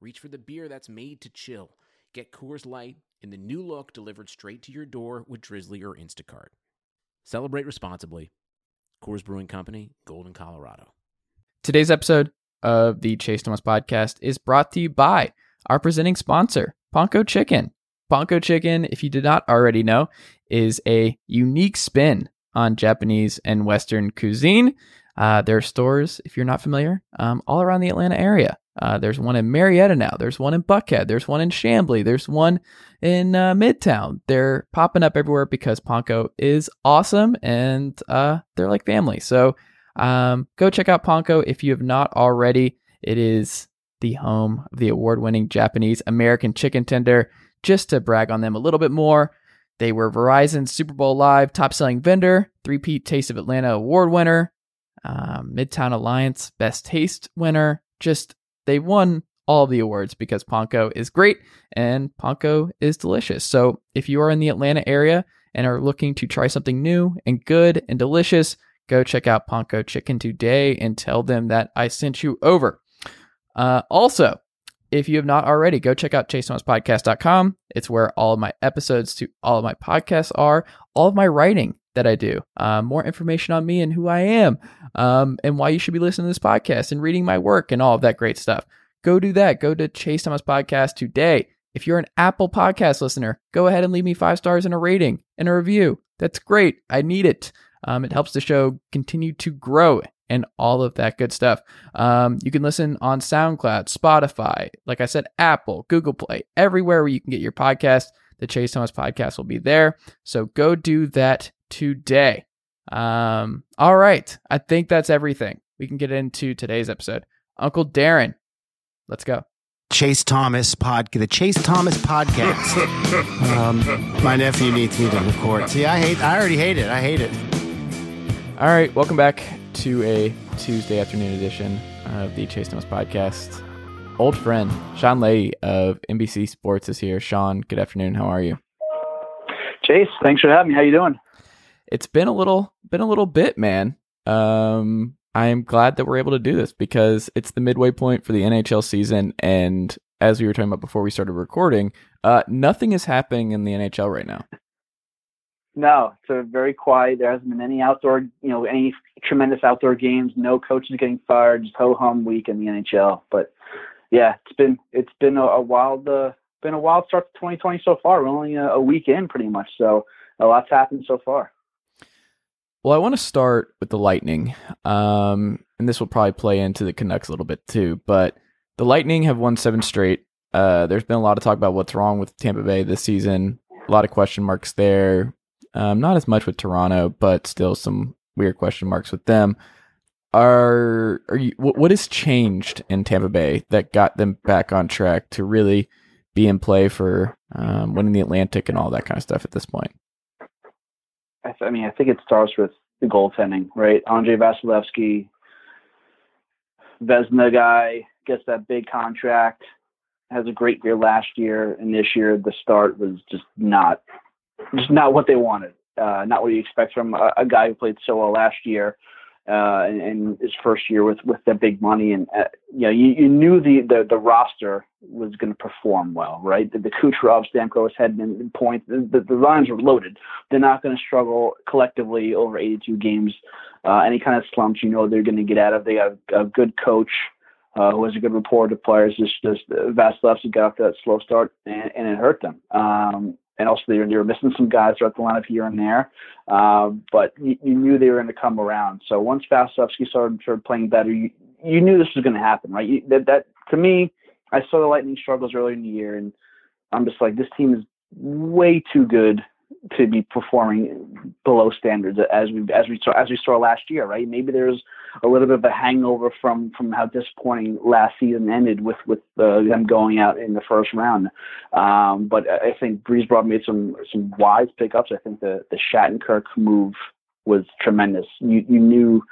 reach for the beer that's made to chill. Get Coors Light in the new look delivered straight to your door with Drizly or Instacart. Celebrate responsibly. Coors Brewing Company, Golden, Colorado. Today's episode of the Chase Thomas podcast is brought to you by our presenting sponsor, Ponko Chicken. Ponko Chicken, if you did not already know, is a unique spin on Japanese and Western cuisine. Uh, there are stores, if you're not familiar, um, all around the Atlanta area. Uh, there's one in Marietta now. There's one in Buckhead. There's one in Chamblee. There's one in uh, Midtown. They're popping up everywhere because Ponko is awesome and uh, they're like family. So um, go check out Ponko if you have not already. It is the home of the award winning Japanese American chicken tender. Just to brag on them a little bit more, they were Verizon's Super Bowl Live top selling vendor, three Peat Taste of Atlanta award winner, um, Midtown Alliance Best Taste winner. Just they won all the awards because Ponko is great and Ponko is delicious. So if you are in the Atlanta area and are looking to try something new and good and delicious, go check out Ponko Chicken today and tell them that I sent you over. Uh, also, if you have not already, go check out chasethomaspodcast.com. It's where all of my episodes to all of my podcasts are, all of my writing that I do, uh, more information on me and who I am, um, and why you should be listening to this podcast and reading my work and all of that great stuff. Go do that. Go to Chase Thomas Podcast today. If you're an Apple Podcast listener, go ahead and leave me five stars and a rating and a review. That's great. I need it. Um, it helps the show continue to grow and all of that good stuff. Um, you can listen on SoundCloud, Spotify, like I said, Apple, Google Play, everywhere where you can get your podcast. The Chase Thomas podcast will be there. So go do that today. Um, all right. I think that's everything. We can get into today's episode. Uncle Darren, let's go. Chase Thomas pod, the Chase Thomas podcast. um, my nephew needs me to record. See, I hate. I already hate it. I hate it. All right, welcome back to a Tuesday afternoon edition of the Chase Thomas podcast. Old friend Sean Leahy of NBC Sports is here. Sean, good afternoon. How are you? Chase, thanks for having me. How are you doing? It's been a little been a little bit, man. Um, I am glad that we're able to do this because it's the midway point for the NHL season, and as we were talking about before we started recording, uh, nothing is happening in the NHL right now. No, it's very quiet. There hasn't been any outdoor, you know, any tremendous outdoor games. No coaches getting fired. Just ho hum week in the NHL. But yeah, it's been it's been a, a wild uh, been a wild start to 2020 so far. We're only a, a week in, pretty much. So a lot's happened so far. Well, I want to start with the Lightning, um, and this will probably play into the Canucks a little bit too. But the Lightning have won seven straight. Uh, there's been a lot of talk about what's wrong with Tampa Bay this season. A lot of question marks there. Um, not as much with Toronto, but still some weird question marks with them. Are are you? What, what has changed in Tampa Bay that got them back on track to really be in play for um, winning the Atlantic and all that kind of stuff at this point? I, th- I mean, I think it starts with the goaltending, right? Andrei Vasilevskiy, Vezina guy, gets that big contract, has a great year last year, and this year the start was just not, just not what they wanted. Uh, not what you expect from a, a guy who played so well last year uh, in, in his first year with with the big money, and uh, you know you, you knew the, the the roster was going to perform well, right? The, the Kucherov, Stamkos, Hedman, Point, the, the lines were loaded. They're not going to struggle collectively over 82 games. Uh, any kind of slumps, you know, they're going to get out of. They got a, a good coach. Uh, who has a good rapport to players. Just, just uh, Vasilevskiy got off that slow start, and, and it hurt them. Um, and also they were, they were missing some guys throughout the lineup here and there. Uh, but you, you, knew they were going to come around. So once Vasilevskiy started, started playing better, you, you knew this was going to happen, right? You, that, that to me, I saw the Lightning struggles earlier in the year, and I'm just like, this team is way too good to be performing below standards as we as we saw as we saw last year, right? Maybe there's a little bit of a hangover from from how disappointing last season ended with with uh, them going out in the first round. Um, but I think Brisebois made some some wise pickups. I think the the Shattenkirk move was tremendous. You you knew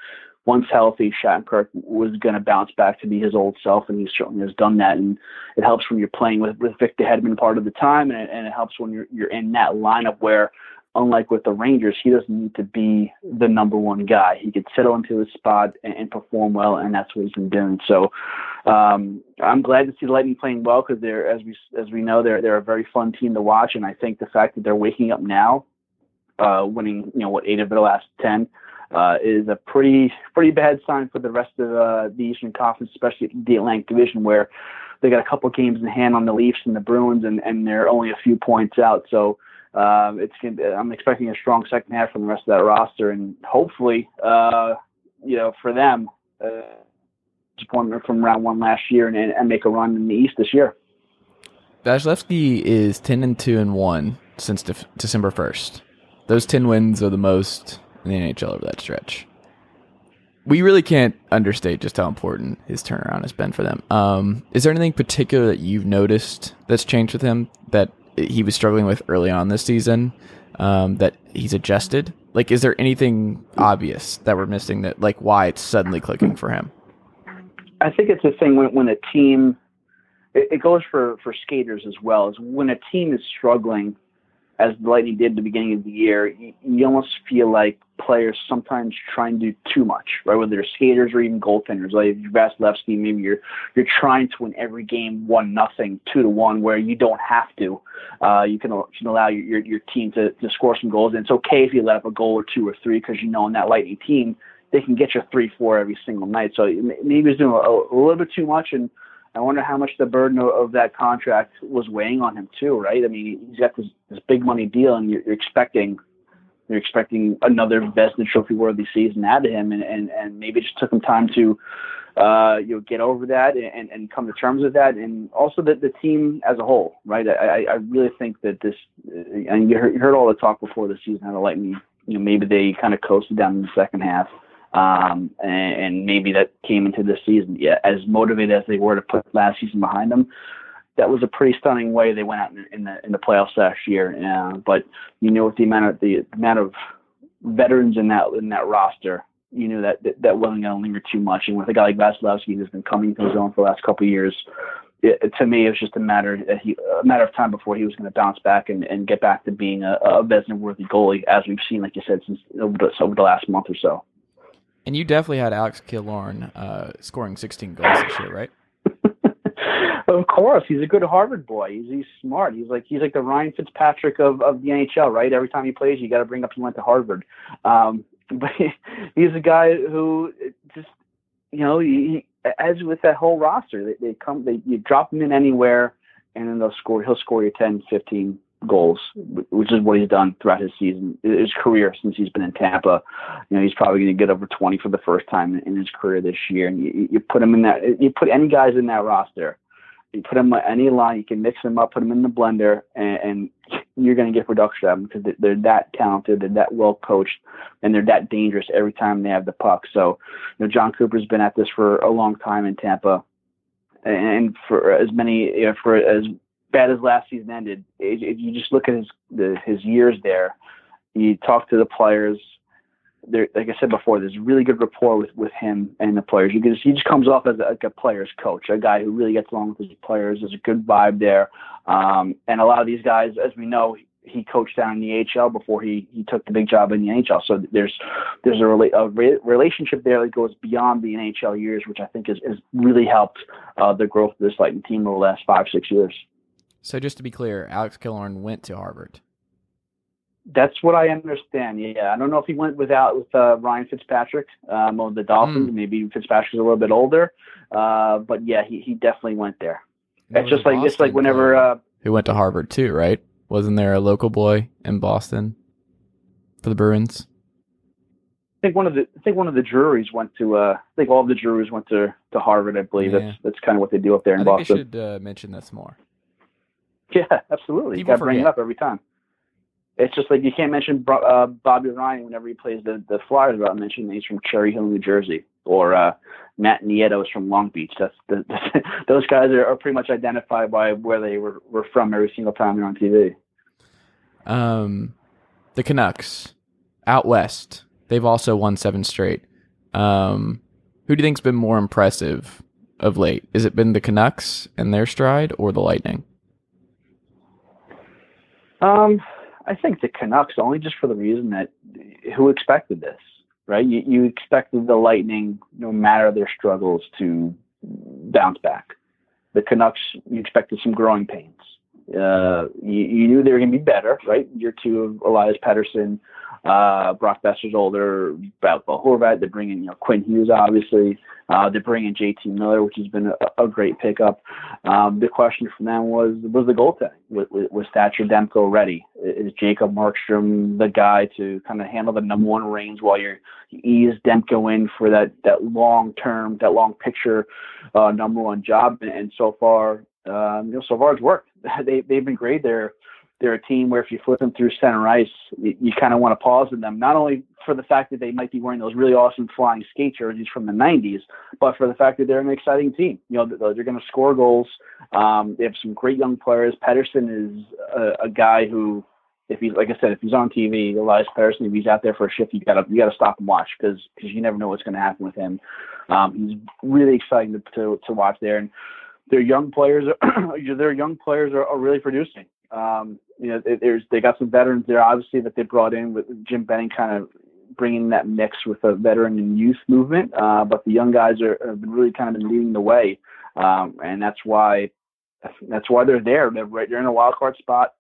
once healthy, Shattenkirk was going to bounce back to be his old self, and he certainly has done that. And it helps when you're playing with, with Victor Hedman part of the time, and it, and it helps when you're you're in that lineup where, unlike with the Rangers, he doesn't need to be the number one guy. He could settle into his spot and, and perform well, and that's what he's been doing. So, um, I'm glad to see the Lightning playing well because they're, as we as we know, they're they're a very fun team to watch, and I think the fact that they're waking up now, uh, winning you know what eight of their last ten uh, is a pretty pretty bad sign for the rest of uh, the Eastern Conference, especially the Atlantic Division, where they got a couple games in hand on the Leafs and the Bruins, and, and they're only a few points out. So um, it's I'm expecting a strong second half from the rest of that roster, and hopefully, uh, you know, for them, uh, disappointment from round one last year, and, and make a run in the East this year. Vasilevskiy is ten and two and one since de- December first. Those ten wins are the most in the NHL over that stretch. We really can't understate just how important his turnaround has been for them. Um, is there anything particular that you've noticed that's changed with him that he was struggling with early on this season um, that he's adjusted? Like, is there anything obvious that we're missing that, like, why it's suddenly clicking for him? I think it's a thing when, when a team, it, it goes for, for skaters as well, is when a team is struggling as the Lightning did at the beginning of the year, you, you almost feel like players sometimes try and do too much, right? Whether they're skaters or even goaltenders, like Vasilevskiy, maybe you're you're trying to win every game one nothing, two to one, where you don't have to. Uh, you can, you can allow your, your your team to, to score some goals, and it's okay if you let up a goal or two or three because you know in that Lightning team they can get you three four every single night. So maybe he's doing a, a little bit too much and I wonder how much the burden of, of, that contract was weighing on him too, right? I mean, he's got this, this big money deal, and you're, you're expecting you're expecting another Vezina Trophy worthy season out of him, and, and, and maybe it just took him time to uh, you know get over that and, and come to terms with that, and also the, the team as a whole, right? I, I really think that this, and you heard, you heard all the talk before the season how the Lightning, you know, maybe they kind of coasted down in the second half um, and, and, maybe that came into this season. Yeah, as motivated as they were to put last season behind them, that was a pretty stunning way they went out in, in the in the playoffs last year. Uh, but you know, with the amount of the amount of veterans in that in that roster, you knew that that, that wasn't going to linger too much. And with a guy like Vasilevskiy who's been coming to his own for the last couple of years, it, to me, it was just a matter he, a matter of time before he was going to bounce back and, and get back to being a, a Vezina worthy goalie, as we've seen, like you said, since over the, over the last month or so. And you definitely had Alex Killorn uh, scoring 16 goals this year, right? of course, he's a good Harvard boy. He's he's smart. He's like he's like the Ryan Fitzpatrick of, of the NHL, right? Every time he plays, you got to bring up he went to Harvard. Um, but he, he's a guy who just you know he, as with that whole roster, they, they come they you drop him in anywhere, and then they'll score. He'll score you 10, 15, goals, which is what he's done throughout his season, his career since he's been in Tampa. You know, he's probably going to get over 20 for the first time in his career this year. And you, you put him in that, you put any guys in that roster, you put on any line, you can mix them up, put them in the blender, and, and you're going to get production out of them because they're that talented, they're that well coached, and they're that dangerous every time they have the puck. So, you know, Jon Cooper's been at this for a long time in Tampa and for as many you know, for as bad as last season ended, if you just look at his the, his years there, you talk to the players. There, like I said before, there's really good rapport with, with him and the players. You can just, he just comes off as a, like a player's coach, a guy who really gets along with his players. There's a good vibe there, um, and a lot of these guys, as we know, he coached down in the AHL before he, he took the big job in the NHL. So there's there's a, rela- a re- relationship there that goes beyond the NHL years, which I think has, has really helped uh, the growth of this Lightning team over the last five six years. So just to be clear, Alex Killorn went to Harvard. That's what I understand. Yeah, I don't know if he went without with uh, Ryan Fitzpatrick um, of the Dolphins. Mm. Maybe Fitzpatrick's a little bit older, uh, but yeah, he, he definitely went there. it's just like it's like whenever uh, who went to Harvard too, right? Wasn't there a local boy in Boston for the Bruins? I think one of the I think one of the Drurys went to uh, I think all of the Drurys went to, to Harvard. I believe yeah. that's that's kind of what they do up there in Boston. I Boston. should uh, mention this more. Yeah, absolutely. People you got to bring it up every time. it's just like you can't mention uh, Bobby Ryan whenever he plays the the Flyers without mentioning he's from Cherry Hill, New Jersey, or uh, Matt Nieto is from Long Beach. That's the, those guys are, are pretty much identified by where they were, were from every single time they're on TV. Um, the Canucks out west, they've also won seven straight. Um, who do you think's been more impressive of late? Is it been the Canucks and their stride, or the Lightning? Um, I think the Canucks only just for the reason that who expected this, right? You, you expected the Lightning, no matter their struggles, to bounce back. The Canucks, you expected some growing pains. Uh, you, you knew they were going to be better, right? Year two of Elias Pettersson, uh, Brock Boeser's older, Bo Horvat. They're bringing, you know, Quinn Hughes, obviously. Uh, they're bringing JT Miller, which has been a, a great pickup. Um, the question for them was was the goaltending. Was, was Thatcher Demko ready? Is Jacob Markstrom the guy to kind of handle the number one reins while you ease Demko in for that that long term, that long picture uh, number one job? And, and so far, um, you know, so far it's worked. They they've been great. They're they're a team where if you flip them through center ice, you, you kind of want to pause in them, not only for the fact that they might be wearing those really awesome flying skate jerseys from the 90s, but for the fact that they're an exciting team. You know, they're going to score goals. Um, they have some great young players. Pettersson is a, a guy who, if he's like I said, if he's on TV, Elias Pettersson, if he's out there for a shift, you gotta you gotta stop and watch because because you never know what's going to happen with him. Um, he's really exciting to, to to watch there, and their young players, their young players are, are really producing. Um, you know, there's they got some veterans there, obviously, that they brought in with Jim Benning kind of bringing that mix with a veteran and youth movement. Uh, but the young guys are have been really kind of been leading the way, um, and that's why that's why they're there. They're right. They're in a wild card spot,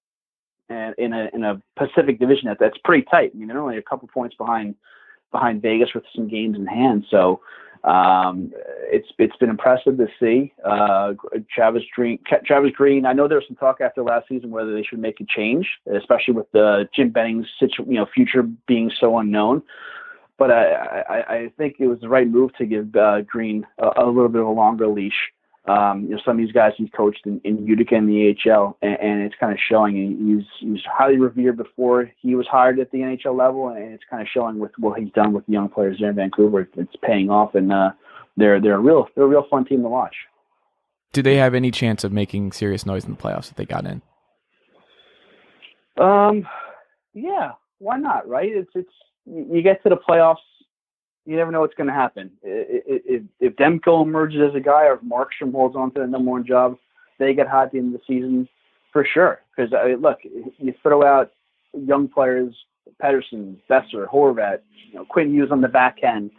and in a in a Pacific Division that that's pretty tight. I mean, they're only a couple points behind behind Vegas with some games in hand. So um, it's it's been impressive to see uh, Travis Green. Travis Green. I know there was some talk after last season whether they should make a change, especially with the Jim Benning's situ- you know future being so unknown. But I, I, I think it was the right move to give uh, Green a, a little bit of a longer leash um, you know, some of these guys he's coached in, in Utica and the AHL, and, and it's kind of showing. He's he's highly revered before he was hired at the NHL level, and it's kind of showing with what he's done with the young players there in Vancouver. It's paying off, and uh, they're they're a real they're a real fun team to watch. Do they have any chance of making serious noise in the playoffs if they got in? Um, yeah, why not? Right? It's it's you get to the playoffs you never know what's going to happen. If, if Demko emerges as a guy, or if Markstrom holds on to the number one job, they get hot at the end of the season for sure. Because I mean, look, you throw out young players, Pettersson, Boeser, Horvat, you know, Quinn Hughes on the back end.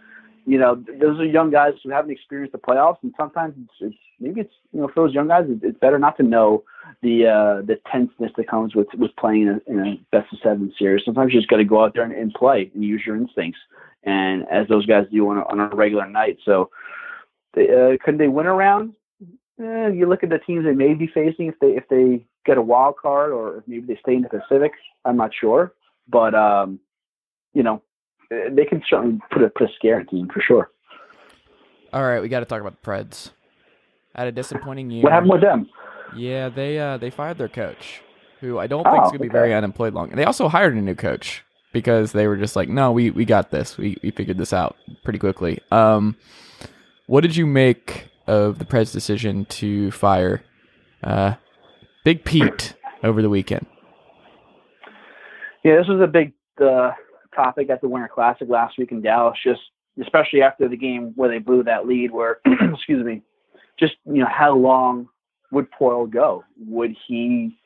You know, those are young guys who haven't experienced the playoffs, and sometimes it's, it's maybe it's you know for those young guys, it's better not to know the uh, the tenseness that comes with with playing in a, in a best of seven series. Sometimes you just got to go out there and, and play and use your instincts and as those guys do on a, on a regular night. So, they, uh, could they win around? Eh, you look at the teams they may be facing if they if they get a wild card or if maybe they stay in the Pacific. I'm not sure, but um, you know, eh, they can certainly put a put a scare into them for sure. All right, we got to talk about the Preds. Had a disappointing year. What happened with them? Yeah, they uh, they fired their coach, who I don't think oh, is going to be very unemployed long. And they also hired a new coach because they were just like, no, we, we got this. We, we figured this out pretty quickly. Um, what did you make of the Preds' decision to fire uh, Big Pete over the weekend? Yeah, this was a big uh, topic at the Winter Classic last week in Dallas. Just especially after the game where they blew that lead, where excuse me, just you know how long would Poile go? Would he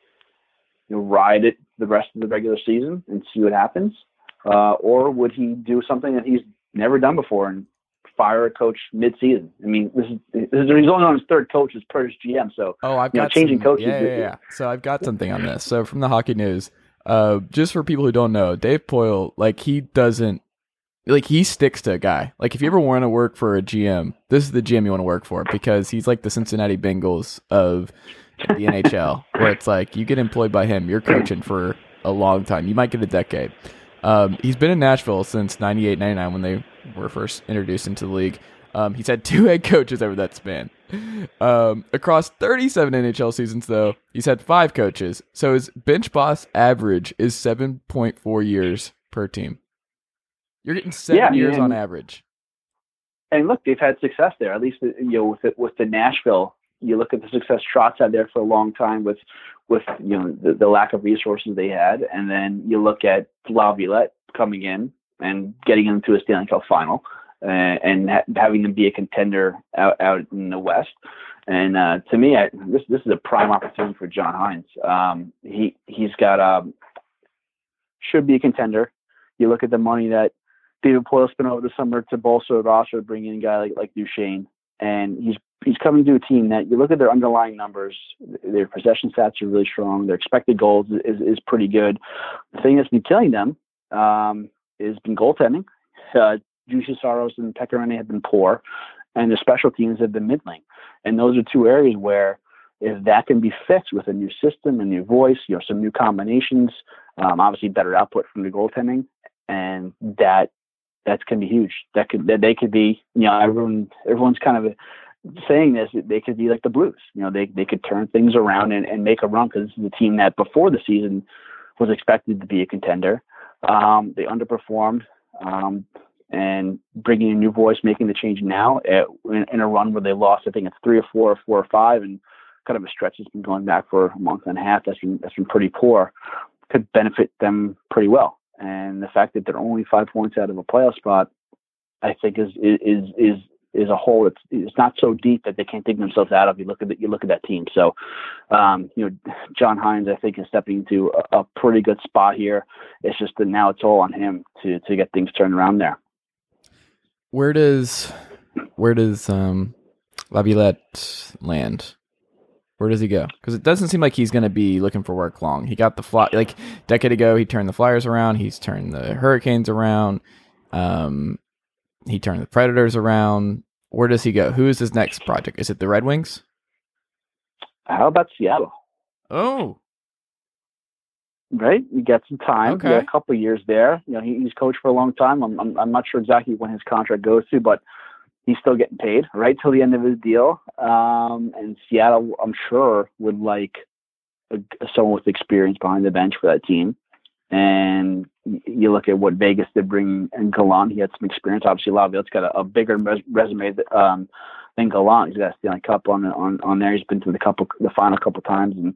you know, ride it the rest of the regular season and see what happens? Uh, or would he do something that he's never done before and fire a coach mid-season? I mean, this is, this is he's only on his third coach as per his GM. So oh, I've got know, changing some, coaches. Yeah, yeah, yeah. So I've got something on this. So from the Hockey News, uh, just for people who don't know, Dave Poile, like he doesn't like he sticks to a guy. Like if you ever want to work for a GM, this is the GM you want to work for because he's like the Cincinnati Bengals of the NHL, where it's like you get employed by him, you're coaching for a long time. You might get a decade. Um, he's been in Nashville since 98, 99 when they were first introduced into the league. Um, he's had two head coaches over that span. Um, across 37 NHL seasons, though, he's had five coaches. So his bench boss average is 7.4 years per team. You're getting seven Yeah, years and- on average. and look, they've had success there. At least you know with it, with the Nashville, you look at the success Trotz had there for a long time with with you know the, the lack of resources they had, and then you look at Laviolette coming in and getting them to a Stanley Cup final, uh, and ha- having them be a contender out out in the West. And uh, to me, I, this this is a prime opportunity for John Hynes. Um, he he's got um, should be a contender. You look at the money that David Poile spent over the summer to bolster the roster, bring in a guy like, like Duchene, and he's he's coming to a team that you look at their underlying numbers, their possession stats are really strong, their expected goals is is pretty good. The thing that's been killing them um, has been goaltending. Uh, Saros and Pekka Rinne have been poor, and their special teams have been middling. And those are two areas where if that can be fixed with a new system, a new voice, you know, some new combinations, um, obviously better output from the goaltending, and that that's to be huge. That could that they could be, you know, everyone everyone's kind of saying this. They could be like the Blues. You know, they they could turn things around and, and make a run because this is a team that before the season was expected to be a contender. Um, they underperformed, um, and bringing a new voice, making the change now at, in, in a run where they lost. I think it's three or four, or four or five, and kind of a stretch that's been going back for a month and a half. That's been that's been pretty poor. Could benefit them pretty well and the fact that they're only five points out of a playoff spot, I think is is is is a hole. It's it's not so deep that they can't dig themselves out of. You look at you look at that team. So, um, you know, John Hynes, I think, is stepping into a, a pretty good spot here. It's just that now it's all on him to to get things turned around there. Where does where does um Laviolette land? Where does he go? Because it doesn't seem like he's going to be looking for work long. He got the fly like decade ago. He turned the Flyers around. He's turned the Hurricanes around. Um, he turned the Predators around. Where does he go? Who is his next project? Is it the Red Wings? How about Seattle? Oh, Right, you get some time. You got a couple of years there. You know, he, he's coached for a long time. I'm, I'm I'm not sure exactly when his contract goes to, but he's still getting paid right till the end of his deal. Um, and Seattle, I'm sure, would like a, someone with experience behind the bench for that team. And you look at what Vegas did bring in Gallant. He had some experience. Obviously, Laviolette's got a, a bigger res- resume that, um, than Gallant. He's got a Stanley Cup on on on there. He's been to the couple the final couple times and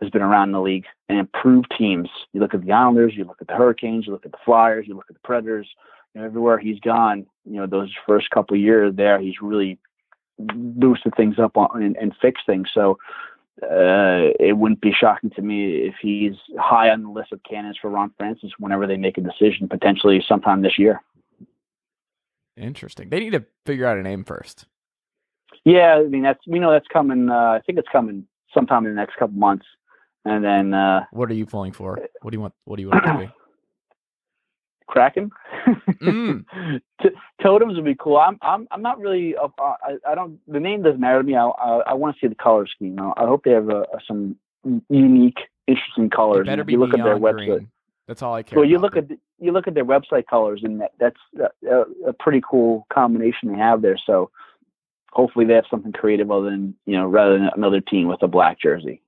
has been around the league and improved teams. You look at the Islanders, you look at the Hurricanes, you look at the Flyers, you look at the Predators. You know, everywhere he's gone, you know, those first couple years there, he's really boosted things up on, and, and fixed things. So uh, it wouldn't be shocking to me if he's high on the list of candidates for Ron Francis whenever they make a decision, potentially sometime this year. interesting. They need to figure out a name first. Yeah, I mean that's we know that's coming. Uh, I think it's coming sometime in the next couple months, and then uh, What are you pulling for? What do you want? What do you want it to be? Kraken. Mm. T- totems would be cool. I'm I'm I'm not really. Uh, I I don't. The name doesn't matter to me. I I, I want to see the color scheme. I, I hope they have uh some unique, interesting It colors. better be you look at their website. green. That's all I care. Well, you look at the, you look at their website colors, and that, that's a, a pretty cool combination they have there. So hopefully they have something creative other than you know rather than another team with a black jersey,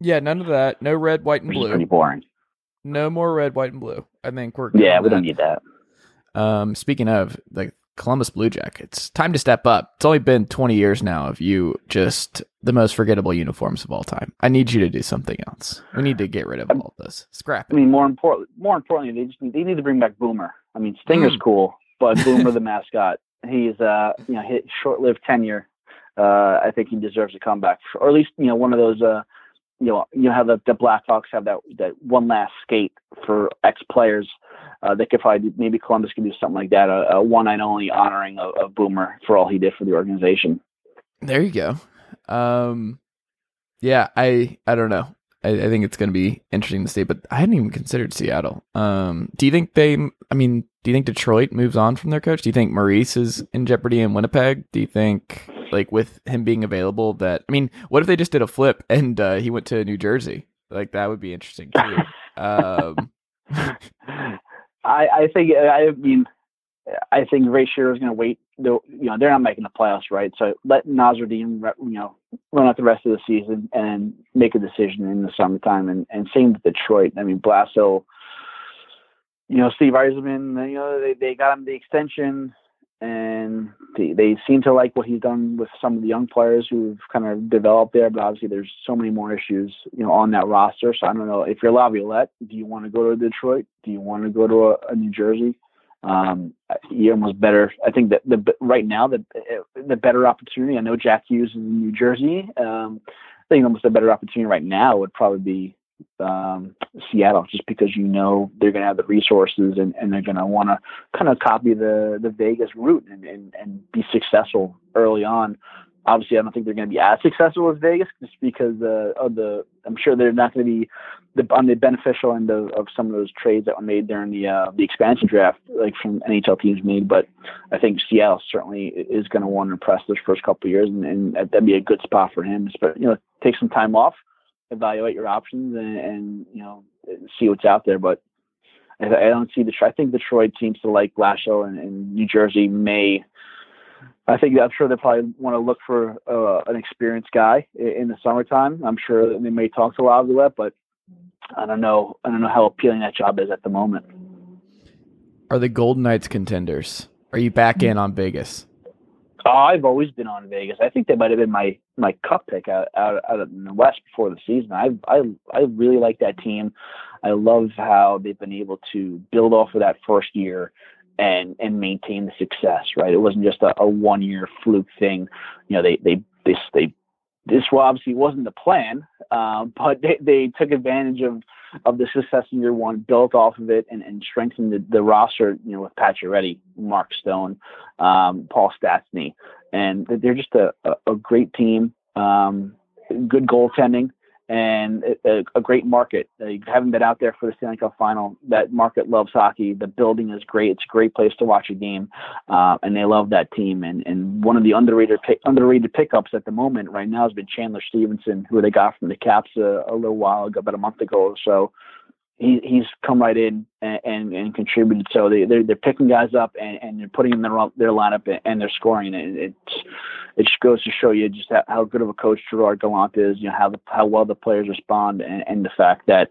yeah, none of that. No red, white, and blue. pretty boring. No more red, white, and blue. I think we're Yeah, we that. don't need that. Um, speaking of the Columbus Blue Jackets, time to step up. It's only been 20 years now of you just the most forgettable uniforms of all time. I need you to do something else. We need to get rid of all of this. Scrap I mean, more important, more importantly, they just they need to bring back Boomer. I mean, Stinger's Mm. cool, but Boomer the mascot, he's uh you know hit short-lived tenure. Uh, I think he deserves a comeback, or at least you know one of those uh you know you know how the the Blackhawks have that that one last skate for ex players. Uh, they could probably maybe Columbus could do something like that, a, a one night only honoring of, of Boomer for all he did for the organization. There you go. Um, yeah, I I don't know. I, I think it's going to be interesting to see, but I hadn't even considered Seattle. Um, do you think they? I mean, do you think Detroit moves on from their coach? Do you think Maurice is in jeopardy in Winnipeg? Do you think, like, with him being available, that I mean, what if they just did a flip and uh, he went to New Jersey? Like that would be interesting too. um, I, I think I mean I think Ray Shero is going to wait. You know, they're not making the playoffs, right? So let Nasreddine, you know, run out the rest of the season and make a decision in the summertime. And, and same with Detroit. I mean, Bledsoe, you know, Steve Yzerman, you know, they, they got him the extension and they, they seem to like what he's done with some of the young players who've kind of developed there. But obviously, there's so many more issues, you know, on that roster. So I don't know if you're Laviolette, do you want to go to Detroit? Do you want to go to a, a New Jersey? Um, you almost better. I think that the right now the the better opportunity. I know Jack Hughes is in New Jersey. Um, I think almost a better opportunity right now would probably be um, Seattle, just because you know they're going to have the resources and, and they're going to want to kind of copy the the Vegas route and, and and be successful early on. Obviously I don't think they're going to be as successful as Vegas just because uh, of the I'm sure they're not going to be the, on the beneficial end of, of some of those trades that were made during the uh, the expansion draft like from NHL teams made. But I think Seattle certainly is going to want to impress those first couple of years and, and that'd be a good spot for him. But you know take some time off evaluate your options and, and you know see what's out there but I, I don't see the I think Detroit seems to like Bledsoe and, and New Jersey may I think I'm sure they probably want to look for uh, an experienced guy in the summertime. I'm sure they may talk to Laviolette, but I don't know. I don't know how appealing that job is at the moment. Are the Golden Knights contenders? Are you back in on Vegas? Oh, I've always been on Vegas. I think they might have been my my cup pick out out, out of the West before the season. I I I really like that team. I love how they've been able to build off of that first year and and maintain the success. Right, it wasn't just a, a one year fluke thing. You know, they they they they this obviously wasn't the plan, um, but they, they took advantage of of the success in year one, built off of it, and, and strengthened the, the roster. You know, with Pacioretty, Mark Stone, um, Paul Stastny, and they're just a, a, great team. Um, good goaltending and a, a great market. Uh, you haven't been out there for the Stanley Cup final. That market loves hockey. The building is great. It's a great place to watch a game, uh, and they love that team. And and one of the underrated pick, underrated pickups at the moment right now has been Chandler Stephenson, who they got from the Caps a, a little while ago, about a month ago or so he, he's come right in and, and, and contributed. So they, they're, they're picking guys up and, and they're putting them in their, their lineup and they're scoring. And it, it just goes to show you just how, how good of a coach Gerard Gallant is, you know, how, the, how well the players respond and, and the fact that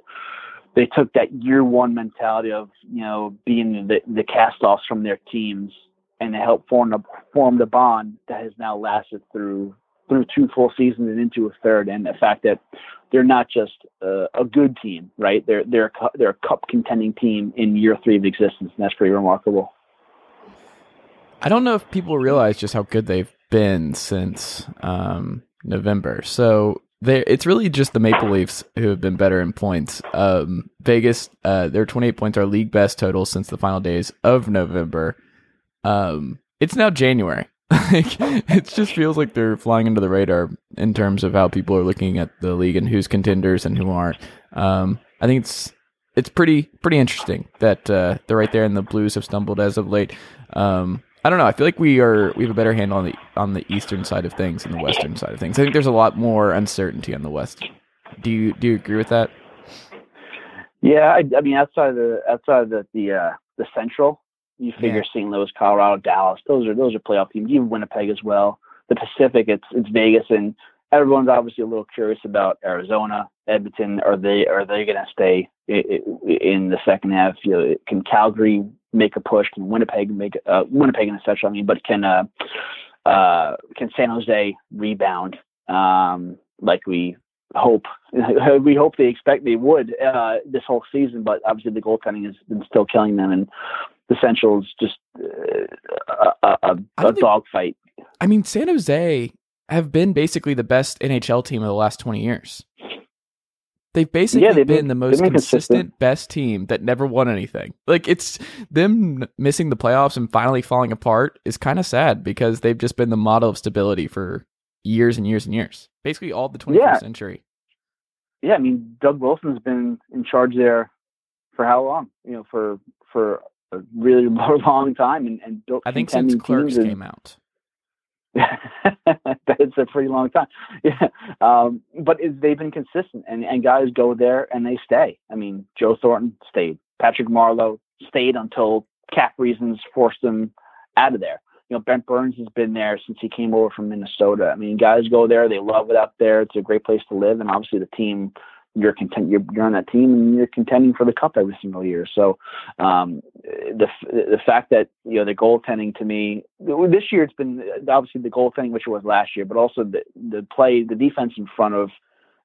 they took that year one mentality of, you know, being the, the cast offs from their teams and they helped form the, form the bond that has now lasted through through two full seasons and into a third, and the fact that they're not just uh, a good team, right? They're they're a, they're a cup contending team in year three of existence, and that's pretty remarkable. I don't know if people realize just how good they've been since um, November. So it's really just the Maple Leafs who have been better in points. Um, Vegas, uh, their 28 points are league best total since the final days of November. Um, it's now January. Like it just feels like they're flying under the radar in terms of how people are looking at the league and who's contenders and who aren't. Um, I think it's it's pretty pretty interesting that uh, they're right there, and the Blues have stumbled as of late. Um, I don't know. I feel like we are we have a better handle on the on the eastern side of things and the western side of things. I think there's a lot more uncertainty on the west. Do you do you agree with that? Yeah, I, I mean outside of the outside of the the, uh, the central, you figure yeah. St. Louis, Colorado, Dallas, those are those are playoff teams. Even Winnipeg as well. The Pacific, it's it's Vegas, and everyone's obviously a little curious about Arizona, Edmonton. Are they are they going to stay in the second half? You know, can Calgary make a push? Can Winnipeg make uh, Winnipeg in such? I mean, but can uh, uh, can San Jose rebound um, like we hope we hope they expect they would uh, this whole season, but obviously the goaltending has been still killing them, and is just uh, a, a, a dogfight. I mean, San Jose have been basically the best NHL team of the last twenty years. They've basically yeah, they've been, been, the most consistent, consistent, best team that never won anything. Like it's them missing the playoffs and finally falling apart is kind of sad because they've just been the model of stability for years and years and years. Basically all the 21st yeah. century. Yeah, I mean Doug Wilson's been in charge there for how long? You know, for for a really long time and, and built. I think since Clerks and, came out. that's a pretty long time. Yeah, um, but they've been consistent, and, and guys go there and they stay. I mean, Joe Thornton stayed. Patrick Marleau stayed until cap reasons forced him out of there. You know, Brent Burns has been there since he came over from Minnesota. I mean, guys go there, they love it up there. It's a great place to live, and obviously the team you're content you're, you're on that team and you're contending for the cup every single year. So um, the the fact that you know the goaltending to me this year it's been obviously the goaltending which it was last year, but also the the play the defense in front of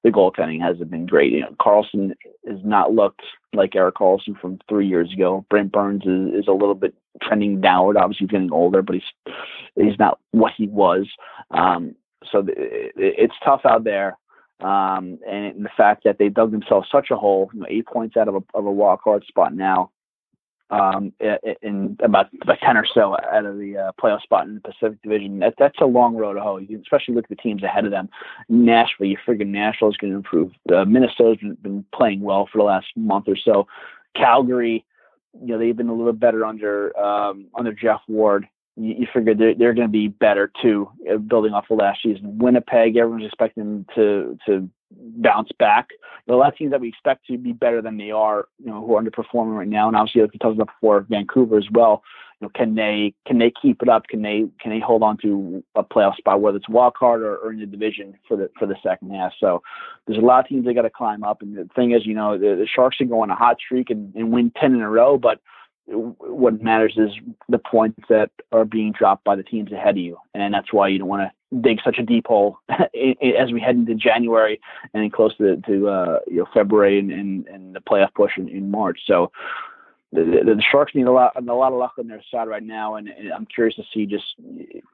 the goaltending hasn't been great. You know, Karlsson has not looked like Erik Karlsson from three years ago. Brent Burns is, is a little bit trending downward. Obviously, he's getting older, but he's he's not what he was. Um, so it, it's tough out there. Um, and the fact that they dug themselves such a hole, you know, eight points out of a, of a wild card spot now, um, in about, about 10 or so out of the uh, playoff spot in the Pacific Division. That, that's a long road to hoe. Especially look at the teams ahead of them. Nashville, you figure Nashville is going to improve. Uh, Minnesota's been, been playing well for the last month or so. Calgary, you know, they've been a little better under um, under Geoff Ward. You, you figure they're, they're going to be better too, uh, building off of last season. Winnipeg, everyone's expecting them to to bounce back. The of teams that we expect to be better than they are, you know, who are underperforming right now. And obviously, like we talked about before, Vancouver as well. You know, can they can they keep it up? Can they can they hold on to a playoff spot, whether it's wild card or, or in the division for the for the second half? So there's a lot of teams they got to climb up. And the thing is, you know, the, the Sharks can go on a hot streak and, and win ten in a row, but what matters is the points that are being dropped by the teams ahead of you, and that's why you don't want to dig such a deep hole as we head into January and then close to, to uh, you know February and, and, and the playoff push in, in March. So the, the, Sharks need a lot a lot of luck on their side right now, and, and, I'm curious to see just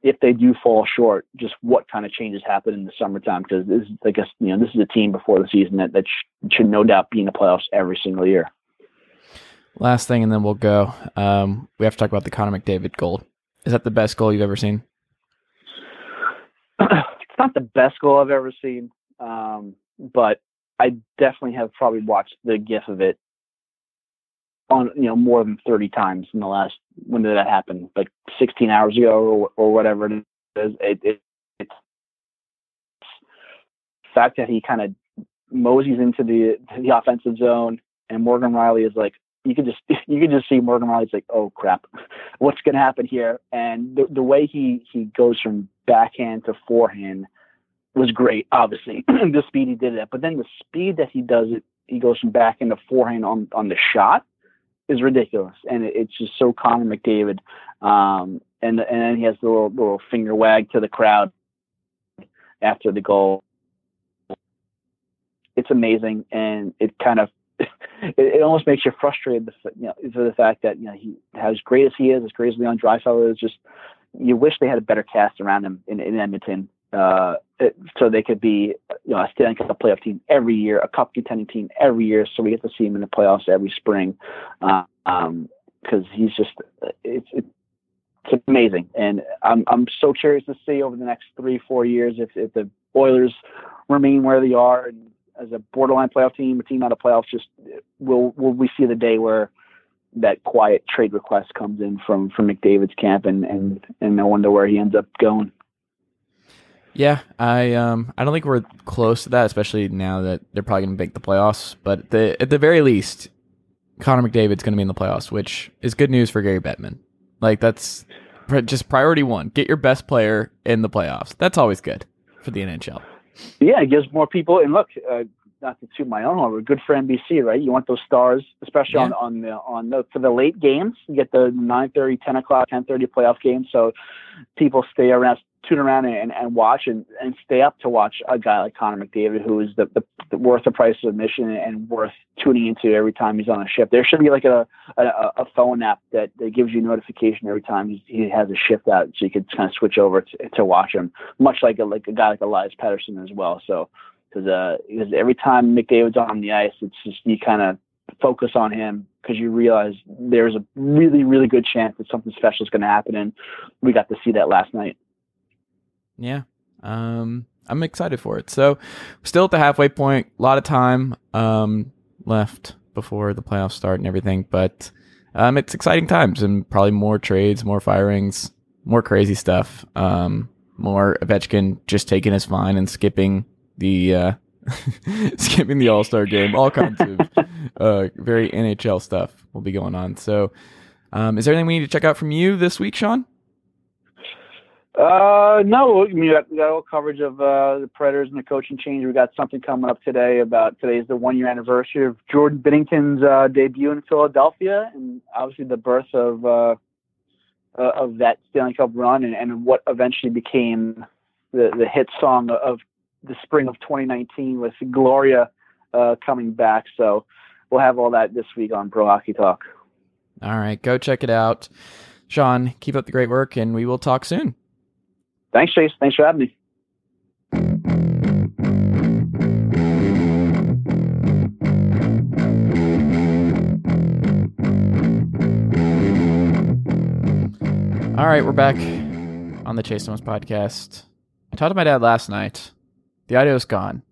if they do fall short, just what kind of changes happen in the summertime because this I guess you know this is a team before the season that that sh- should no doubt be in the playoffs every single year. Last thing, and then we'll go. Um, we have to talk about the Connor McDavid goal. Is that the best goal you've ever seen? it's not the best goal I've ever seen, um, but I definitely have probably watched the GIF of it on you know more than 30 times in the last when did that happen like 16 hours ago or, or whatever it is it, it, it's the fact that he kind of moseys into the the offensive zone and Morgan Rielly is like you could just you could just see Morgan Rielly's like, oh crap, what's going to happen here? And the the way he he goes from backhand to forehand was great. Obviously, the speed he did that, but then the speed that he does it, he goes from backhand to forehand on on the shot is ridiculous, and it, it's just so Connor McDavid. Um, and and then he has the little little finger wag to the crowd after the goal. It's amazing, and it kind of it, it, almost makes you frustrated, you know, for the fact that you know he, as great as he is, as great as Leon Draisaitl is, just you wish they had a better cast around him in, in Edmonton, uh, it, so they could be you know a Stanley Cup playoff team every year, a Cup contending team every year, so we get to see him in the playoffs every spring, because uh, um, he's just it's. it's it's amazing, and I'm I'm so curious to see over the next three four years if if the Oilers remain where they are and as a borderline playoff team, a team out of playoffs, just will will we see the day where that quiet trade request comes in from from McDavid's camp, and and and I wonder where he ends up going. Yeah, I um I don't think we're close to that, especially now that they're probably going to make the playoffs. But the, at the very least, Connor McDavid's going to be in the playoffs, which is good news for Gary Bettman. Like that's just priority one: get your best player in the playoffs. That's always good for the NHL. Yeah, it gives more people. And look, uh, not to toot my own horn, but good for NBC, right? You want those stars, especially yeah. on on the on the for the late games. You get the 9:30, 10 o'clock, 10:30 playoff games, so people stay around, tune around, and, and watch and, and stay up to watch a guy like Connor McDavid, who is the, the, the worth the price of admission and worth tuning into every time he's on a ship. There should be like a a, a phone app that, that gives you notification every time he, he has a shift out, so you could kind of switch over to, to watch him, much like a like a guy like Elias Pettersson as well. So because uh, because every time McDavid's on the ice, it's just you kind of focus on him because you realize there's a really really good chance that something special is going to happen, and we got to see that last night. Yeah, um, I'm excited for it. So, still at the halfway point, a lot of time um, left before the playoffs start and everything, but um, it's exciting times and probably more trades, more firings, more crazy stuff. Um, more Ovechkin just taking his fine and skipping the uh, skipping the All Star game, all kinds of uh, very NHL stuff will be going on. So Um, is there anything we need to check out from you this week, Sean? Uh, no, I mean, we got, we got all coverage of uh, the Predators and the coaching change. We got something coming up today about today is the one year anniversary of Jordan Binnington's uh, debut in Philadelphia, and obviously the birth of uh, uh, of that Stanley Cup run, and, and what eventually became the the hit song of the spring of 2019 with Gloria uh, coming back. So we'll have all that this week on Pro Hockey Talk. All right, go check it out. Sean, keep up the great work, and we will talk soon. Thanks, Chase. Thanks for having me. All right, we're back on the Chase Thomas podcast. I talked to my dad last night. The audio's gone.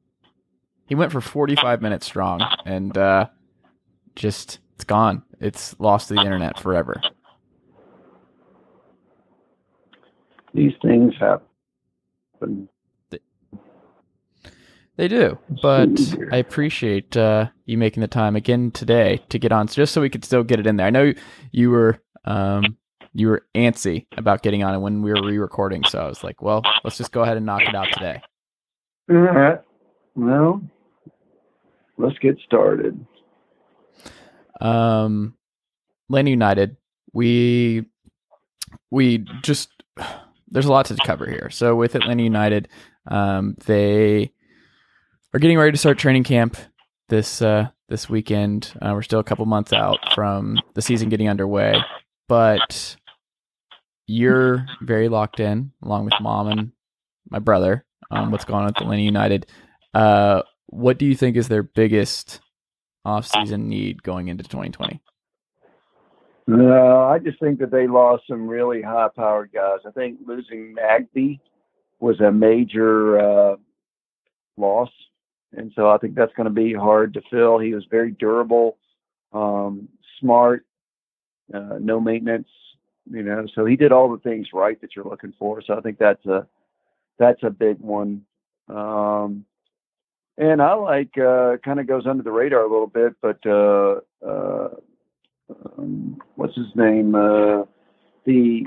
He went for 45 minutes strong, and uh, just it's gone. It's lost to the internet forever. These things happen. They do, but I appreciate uh, you making the time again today to get on, just so we could still get it in there. I know you were um, you were antsy about getting on it when we were re-recording, so I was like, well, let's just go ahead and knock it out today. All right. Well, let's get started. Um, Atlanta United, we we just there's a lot to cover here. So with Atlanta United, um, they are getting ready to start training camp this uh, this weekend. Uh, we're still a couple months out from the season getting underway, but you're very locked in, along with mom and my brother, on what's going on with Atlanta United. Uh, what do you think is their biggest off-season need going into 2020? No, I just think that they lost some really high-powered guys. I think losing Nagbe was a major uh, loss, and so I think that's going to be hard to fill. He was very durable, um, smart, uh, no maintenance, you know. So he did all the things right that you're looking for. So I think that's a that's a big one. Um, and I like uh, kind of goes under the radar a little bit, but uh, uh, um, what's his name? Uh, the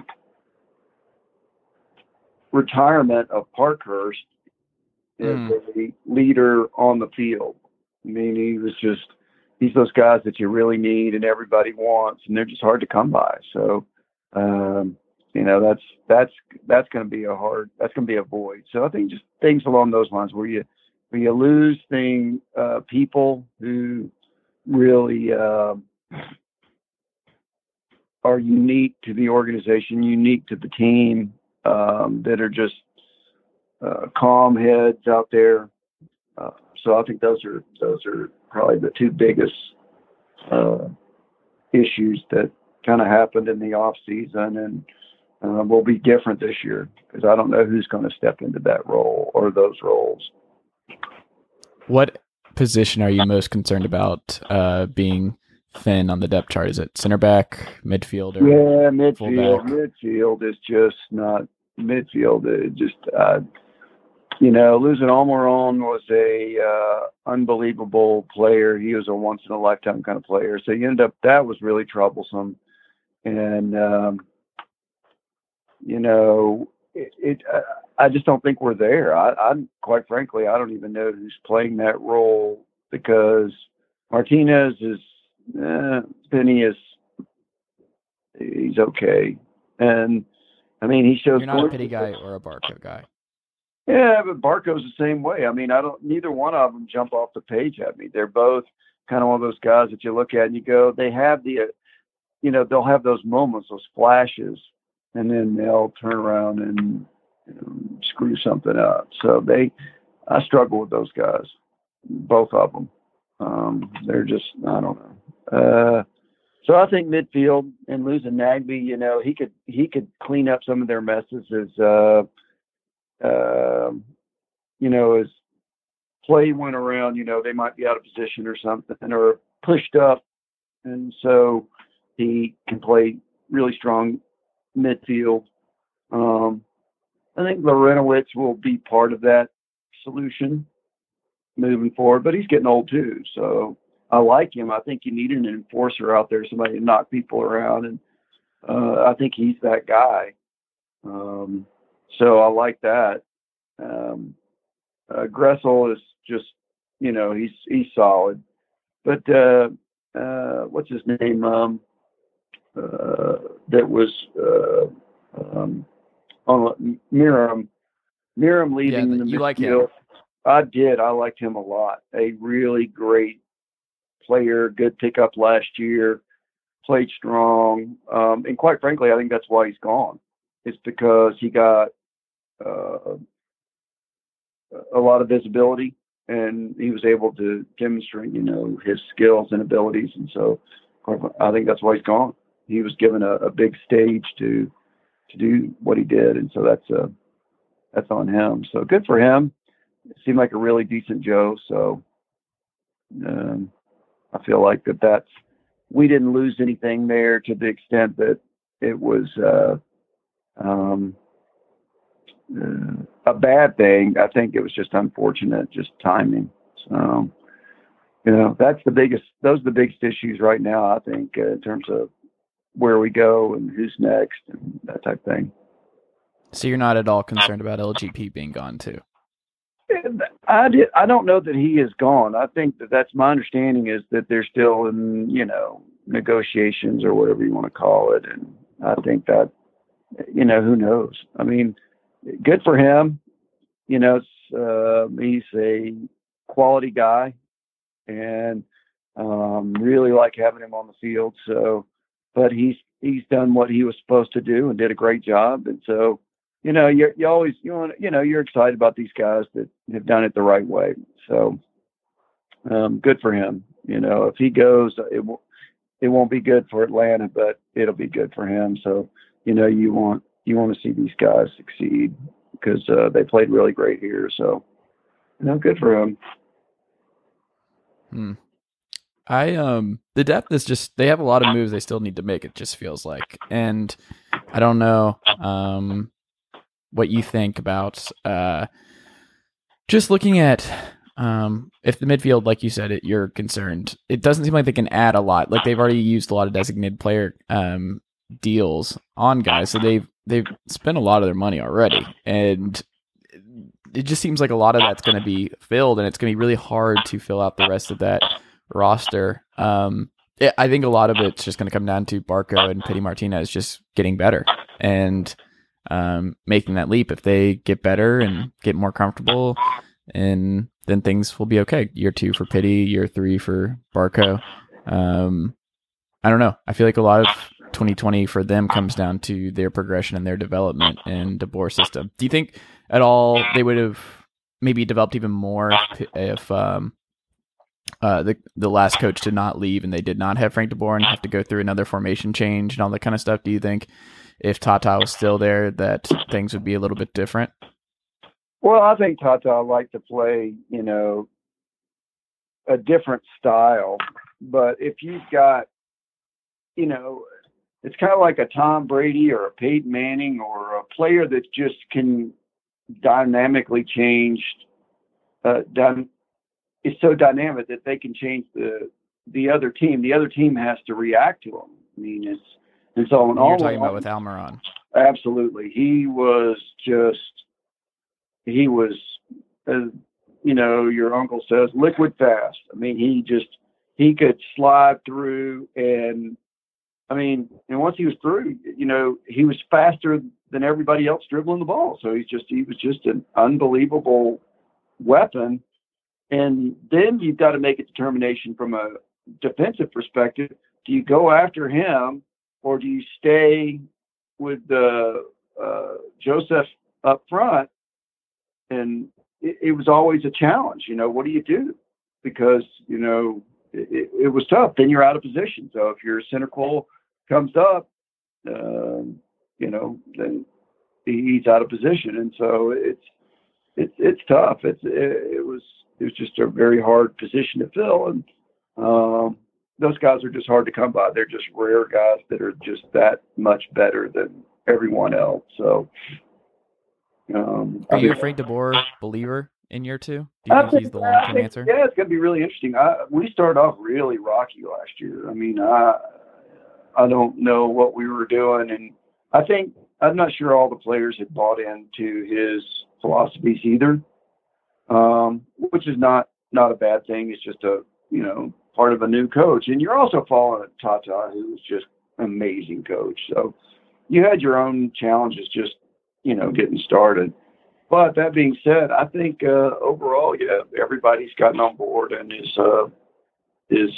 retirement of Parkhurst is Mm. a leader on the field. I mean, he was just he's those guys that you really need and everybody wants, and they're just hard to come by. So, um, you know, that's that's that's going to be a hard that's going to be a void. So I think just things along those lines where you where you lose thing uh, people who really uh, are unique to the organization, unique to the team, um, that are just uh, calm heads out there. Uh, so I think those are those are probably the two biggest uh, issues that kind of happened in the off season and uh, will be different this year because I don't know who's going to step into that role or those roles. What position are you most concerned about uh, being thin on the depth chart? Is it center back, midfielder? Yeah, midfield. fullback. Midfield is just not midfield. It just, uh, you know, losing Almiron was a uh, unbelievable player. He was a once in a lifetime kind of player. So you end up that was really troublesome, and um, you know, it. it uh, I just don't think we're there. I, I'm quite frankly, I don't even know who's playing that role because Martinez is uh, Penny is he's okay, and I mean he shows. You're not a pity guy or a Barco guy. Yeah, but Barco's the same way. I mean, I don't. Neither one of them jump off the page at me. They're both kind of one of those guys that you look at and you go, they have the, uh, you know, they'll have those moments, those flashes, and then they'll turn around and you know, screw something up. So they, I struggle with those guys, both of them. Um, they're just, I don't know. Uh, so I think midfield and losing Nagbe, you know, he could he could clean up some of their messes as uh, um, you know, as play went around, you know, they might be out of position or something or pushed up. And so he can play really strong midfield. Um, I think Larentowicz will be part of that solution moving forward, but he's getting old too. So I like him. I think you need an enforcer out there, somebody to knock people around and uh, I think he's that guy. Um, so I like that. Um, uh, Gressel is just, you know, he's he's solid. But uh, uh, what's his name? Um, uh, that was uh, um, on Meram. Meram leading Yeah, the you like him. midfield. I did. I liked him a lot. A really great player. Good pickup last year. Played strong. Um, and quite frankly, I think that's why he's gone. It's because he got uh, a lot of visibility and he was able to demonstrate, you know, his skills and abilities. And so I think that's why he's gone. He was given a, a big stage to to do what he did, and so that's uh that's on him. So good for him. It seemed like a really decent Joe. So um, I feel like that that's we didn't lose anything there to the extent that it was uh, um, uh, a bad thing. I think it was just unfortunate, just timing. So, you know, that's the biggest. Those are the biggest issues right now. I think uh, in terms of where we go and who's next and that type of thing. So you're not at all concerned about LGP being gone too. I did. I don't know that he is gone. I think that that's my understanding is that they're still in, you know, negotiations or whatever you want to call it. And I think that, you know, who knows? I mean, good for him. You know, uh, he's a quality guy, and um, really like having him on the field. So, but he's he's done what he was supposed to do and did a great job. And so, you know, you you always you want you know you're excited about these guys that have done it the right way. So, um, good for him. You know, if he goes, it will it won't be good for Atlanta, but it'll be good for him. So, you know, you want you want to see these guys succeed because uh, they played really great here. So, you know, good for him. Hmm. I um the depth is just they have a lot of moves they still need to make. It just feels like, and I don't know um what you think about uh just looking at um if the midfield like you said it you're concerned it doesn't seem like they can add a lot like they've already used a lot of designated player um deals on guys so they've they've spent a lot of their money already and it just seems like a lot of that's going to be filled and it's going to be really hard to fill out the rest of that roster um I think a lot of it's just going to come down to Barco and Pity Martinez just getting better and um, making that leap. If they get better and get more comfortable, and then things will be okay. Year two for Pity, year three for Barco. Um, I don't know. I feel like a lot of 2020 for them comes down to their progression and their development in DeBoer system. Do you think at all they would have maybe developed even more if, if um, uh, the the last coach did not leave and they did not have Frank DeBoer and have to go through another formation change and all that kind of stuff? Do you think if Tata was still there that things would be a little bit different? Well, I think Tata liked to play, you know, a different style. But if you've got, you know, it's kind of like a Tom Brady or a Peyton Manning or a player that just can dynamically change. Uh, done, is so dynamic that they can change the the other team. The other team has to react to them. I mean, it's and so in You're all talking about with Almiron. Absolutely. He was just, he was, uh, you know, your uncle says, liquid fast. I mean, he just, he could slide through and, I mean, and once he was through, you know, he was faster than everybody else dribbling the ball. So he's just, he was just an unbelievable weapon. And then you've got to make a determination from a defensive perspective. Do you go after him or do you stay with the uh, Josef up front? And it, it, was always a challenge. You know, what do you do? Because you know it, it was tough. Then you're out of position. So if your center pole comes up, uh, you know, then he's out of position, and so it's it's it's tough. It's it, it was it was just a very hard position to fill, and um, those guys are just hard to come by. They're just rare guys that are just that much better than everyone else. So, um, are I you mean, a Frank DeBoer believer in year two? Do you I think he's the long term answer? Yeah, it's going to be really interesting. I, we started off really rocky last year. I mean, I, I don't know what we were doing, and I think I'm not sure all the players had bought into his philosophies either, um, which is not not a bad thing. It's just a you know part of a new coach, and you're also following Tata, who's just amazing coach. So you had your own challenges just you know getting started. But that being said, I think uh, overall, yeah, everybody's gotten on board and is uh, is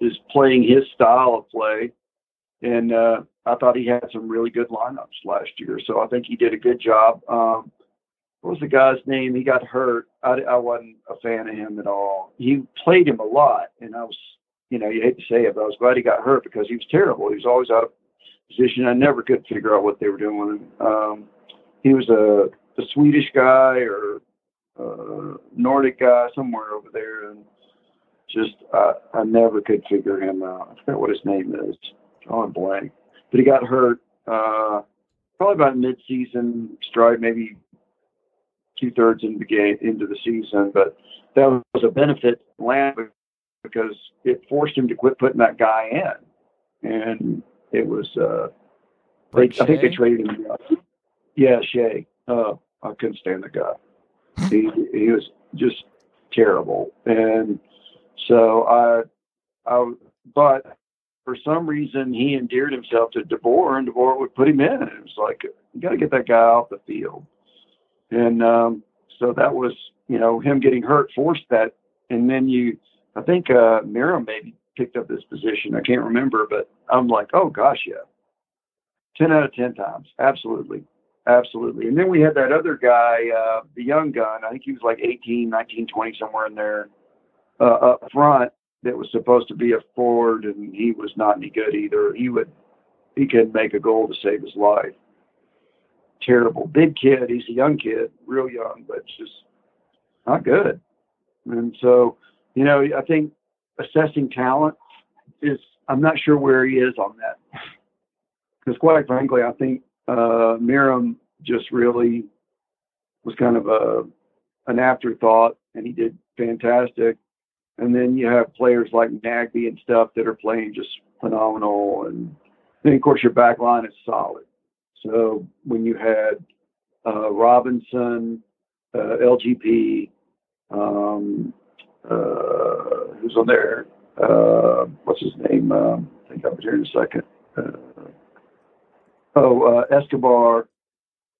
is playing his style of play, and uh, I thought he had some really good lineups last year. So I think he did a good job. Um, what was the guy's name? He got hurt. I, I wasn't a fan of him at all. He played him a lot, and I was, you know, you hate to say it, but I was glad he got hurt because he was terrible. He was always out of position. I never could figure out what they were doing with him. Um, he was a, a Swedish guy or uh, Nordic guy somewhere over there, and just uh, I never could figure him out. I forget what his name is. Drawing blank, but he got hurt. Uh, probably about mid-season stride, maybe two thirds into the game into the season, but that was a benefit Lamb because it forced him to quit putting that guy in, and it was. Uh, they, I think they traded him. Yeah, Shea. Uh, I couldn't stand the guy. he he was just terrible, and so I, I, but for some reason he endeared himself to DeBoer, and DeBoer would put him in. And it was like you got to get that guy off the field. And um, so that was, you know, him getting hurt forced that. And then you, I think uh, Meram maybe picked up this position. I can't remember, but I'm like, oh gosh, yeah, ten out of ten times, absolutely, absolutely. And then we had that other guy, uh, the young gun. I think he was like 18, 19, 20, somewhere in there, uh, up front. That was supposed to be a forward, and he was not any good either. He would, he could make a goal to save his life terrible. Big kid. He's a young kid, real young, but just not good. And so, you know, I think assessing talent is, I'm not sure where he is on that. Because quite frankly, I think uh, Meram just really was kind of a an afterthought, and he did fantastic. And then you have players like Nagbe and stuff that are playing just phenomenal. And then, of course, your back line is solid. So when you had uh, Robinson, uh, LGP, um, uh, who's on there? Uh, what's his name? Um, I think I'll be here in a second. Uh, oh, Escobar.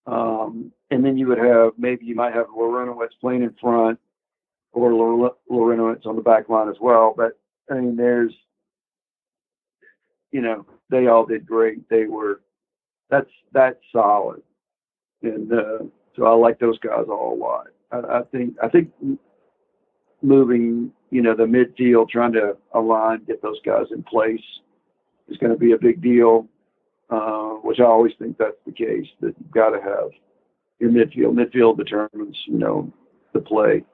Um, and then you would have maybe you might have Larentowicz playing in front, or Larentowicz on the back line as well. But I mean, there's, you know, they all did great. They were that's that's solid. And uh, so I like those guys all a lot. I, I think I think moving, you know, the midfield, trying to align, get those guys in place is going to be a big deal. Uh, which I always think that's the case that you've got to have your midfield. Midfield determines, you know, the play,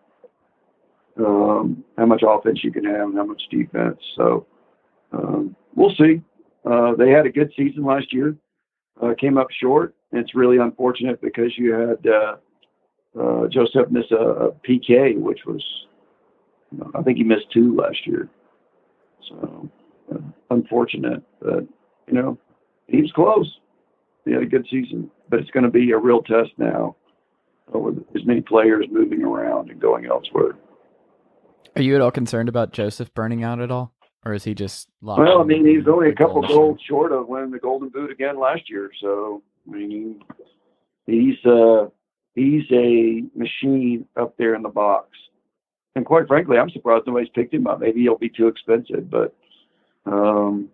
um, how much offense you can have, and how much defense. So um, we'll see. Uh, they had a good season last year uh, came up short. It's really unfortunate because you had uh, uh, Josef miss a, a PK, which was, you know, I think he missed two last year. So uh, unfortunate, but you know, he was close. He had a good season, but it's going to be a real test now with as many players moving around and going elsewhere. Are you at all concerned about Josef burning out at all? Or is he just well? I mean, he's only a couple goals short of winning the Golden Boot again last year. So I mean, he's uh he's a machine up there in the box. And quite frankly, I'm surprised nobody's picked him up. Maybe he'll be too expensive, but um,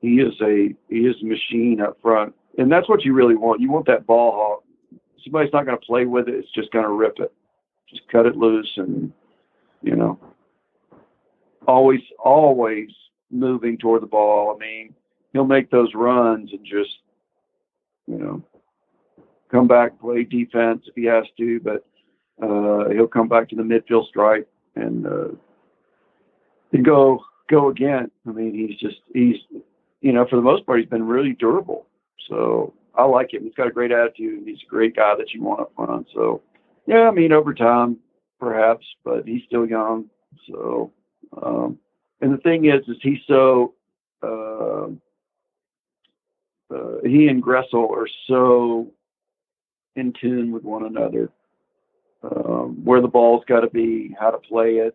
he is a he is a machine up front, and that's what you really want. You want that ball hawk. Somebody's not going to play with it; it's just going to rip it. Just cut it loose, and you know always, always moving toward the ball. I mean, he'll make those runs and just, you know, come back, play defense if he has to, but uh, he'll come back to the midfield strike and uh, and go go again. I mean, he's just he's you know for the most part he's been really durable. So I like him. He's got a great attitude. He's a great guy that you want up front. So yeah, I mean over time perhaps, but he's still young. So um, and the thing is, is he's so uh, uh, he and Gressel are so in tune with one another. Um, where the ball's got to be, how to play it.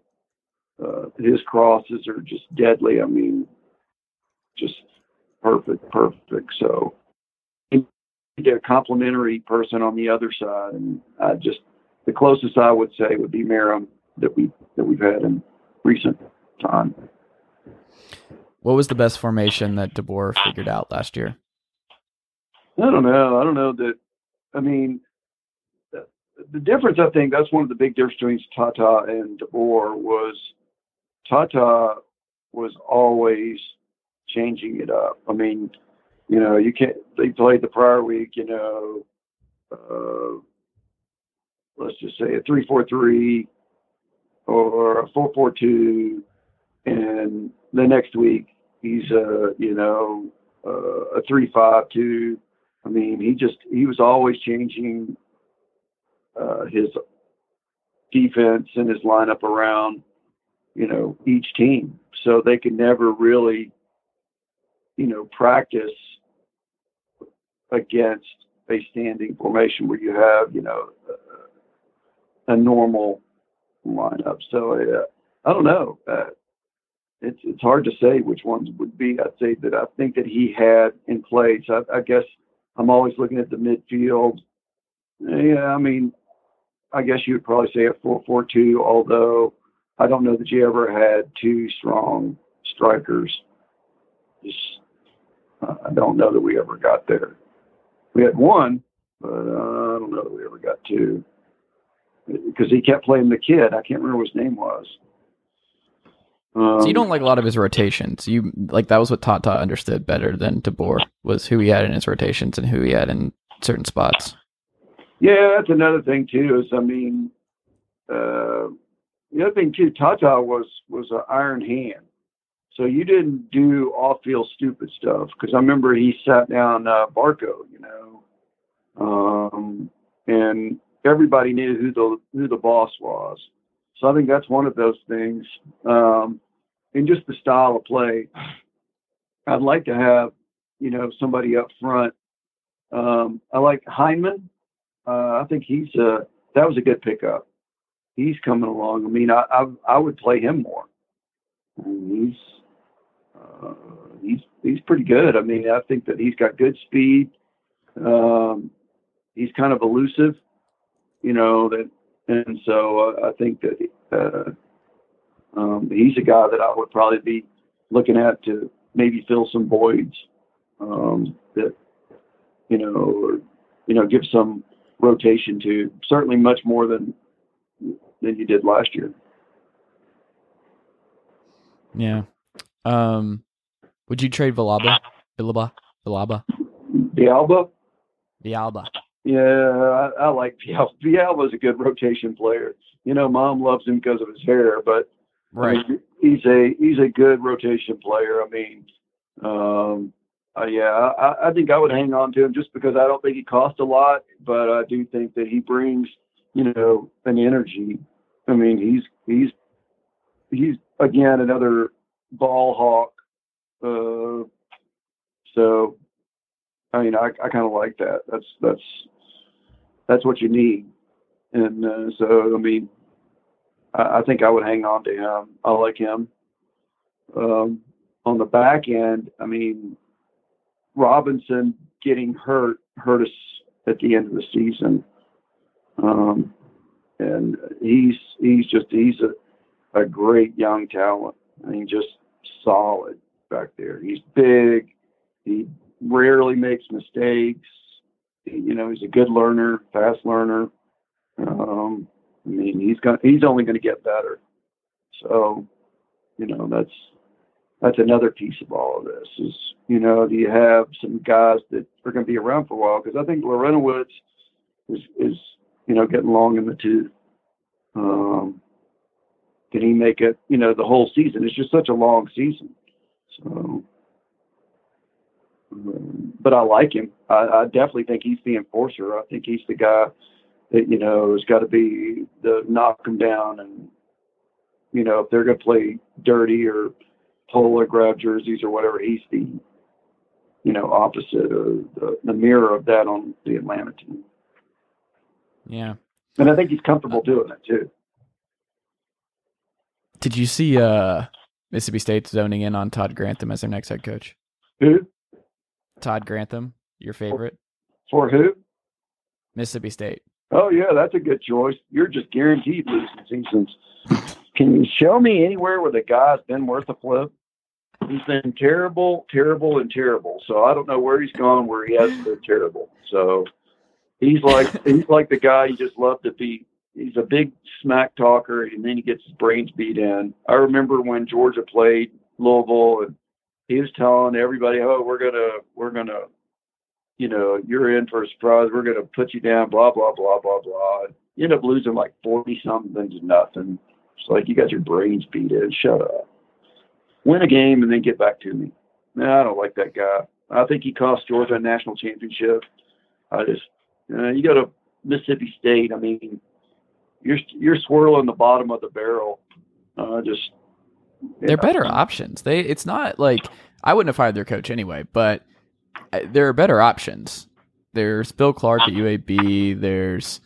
Uh, his crosses are just deadly. I mean, just perfect, perfect. So, a complimentary person on the other side, and I just the closest I would say would be Meram that we that we've had in recent time. What was the best formation that DeBoer figured out last year? I don't know. I don't know that. I mean, the, the difference. I think that's one of the big differences between Tata and DeBoer was Tata was always changing it up. I mean, you know, you can't. They played the prior week. You know, uh, let's just say a three-four-three or a four-four-two, and the next week he's a you know a three-five-two. I mean, he just he was always changing uh, his defense and his lineup around you know each team, so they could never really you know practice against a standing formation where you have you know a normal lineup. So uh, I don't know. Uh, it's it's hard to say which ones would be. I'd say that I think that he had in place. I, I guess I'm always looking at the midfield. Yeah, I mean, I guess you would probably say a four-four-two. Although I don't know that you ever had two strong strikers. Just I don't know that we ever got there. We had one, but uh, I don't know that we ever got two because he kept playing the kid. I can't remember what his name was. Um, so you don't like a lot of his rotations. You like that was what Tata understood better than DeBoer was who he had in his rotations and who he had in certain spots. Yeah, that's another thing too. Is I mean, uh, the other thing too, Tata was was an iron hand. So you didn't do off-field stupid stuff because I remember he sat down uh, Barco, you know, um, and everybody knew who the who the boss was. So I think that's one of those things. Um, and just the style of play. I'd like to have, you know, somebody up front. Um, I like Hyndman. Uh, I think he's a that was a good pickup. He's coming along. I mean, I I, I would play him more. I mean, he's uh, he's he's pretty good. I mean, I think that he's got good speed. Um, he's kind of elusive, you know. That and so uh, I think that uh, um, he's a guy that I would probably be looking at to maybe fill some voids um, that you know, or you know, give some rotation to. Certainly, much more than than you did last year. Yeah. Um, would you trade Villalba? Villalba? Villalba? Villalba? Villalba. Yeah, I, I like Villalba. was a good rotation player. You know, mom loves him because of his hair, but right. I mean, he's a he's a good rotation player. I mean, um, uh, yeah, I, I think I would hang on to him just because I don't think he costs a lot, but I do think that he brings, you know, an energy. I mean, he's he's he's again another ball hawk. Uh, so, I mean, I, I kind of like that. That's that's that's what you need. And uh, so, I mean, I, I, think I would hang on to him. I like him. Um, on the back end, I mean, Robinson getting hurt hurt us at the end of the season. Um, and he's he's just he's a, a great young talent. I mean, just solid back there. He's big. He rarely makes mistakes. You know, he's a good learner, fast learner. Um, I mean, he's got he's only going to get better. So, you know, that's that's another piece of all of this. Is you know, do you have some guys that are going to be around for a while? Because I think Larentowicz is is you know getting long in the tooth. Um, can he make it, you know, the whole season? It's just such a long season. So, but I like him. I, I definitely think he's the enforcer. I think he's the guy that you know has got to be the knock him down and you know if they're going to play dirty or pull or grab jerseys or whatever. He's the you know opposite or the, the mirror of that on the Atlanta team. Yeah. And I think he's comfortable doing it too. Did you see uh, Mississippi State zoning in on Todd Grantham as their next head coach? Who Todd Grantham, your favorite? for who? Mississippi State. Oh yeah, that's a good choice. You're just guaranteed losing seasons. Can you show me anywhere where the guy's been worth a flip? He's been terrible, terrible, and terrible. So I don't know where he's gone where he hasn't been terrible. So he's like he's like the guy you just love to beat. He's a big smack talker, and then he gets his brains beat in. I remember when Georgia played Louisville, and he was telling everybody, "Oh, we're gonna, we're gonna, you know, you're in for a surprise. We're gonna put you down." Blah blah blah blah blah. You end up losing like forty something to nothing. It's like you got your brains beat in. Shut up. Win a game and then get back to me. No, I don't like that guy. I think he cost Georgia a national championship. I just, uh, you go to Mississippi State. I mean, you're you're swirling the bottom of the barrel. Uh, just They're better options. They it's not like I wouldn't have fired their coach anyway, but uh, there are better options. There's Bill Clark at UAB. There's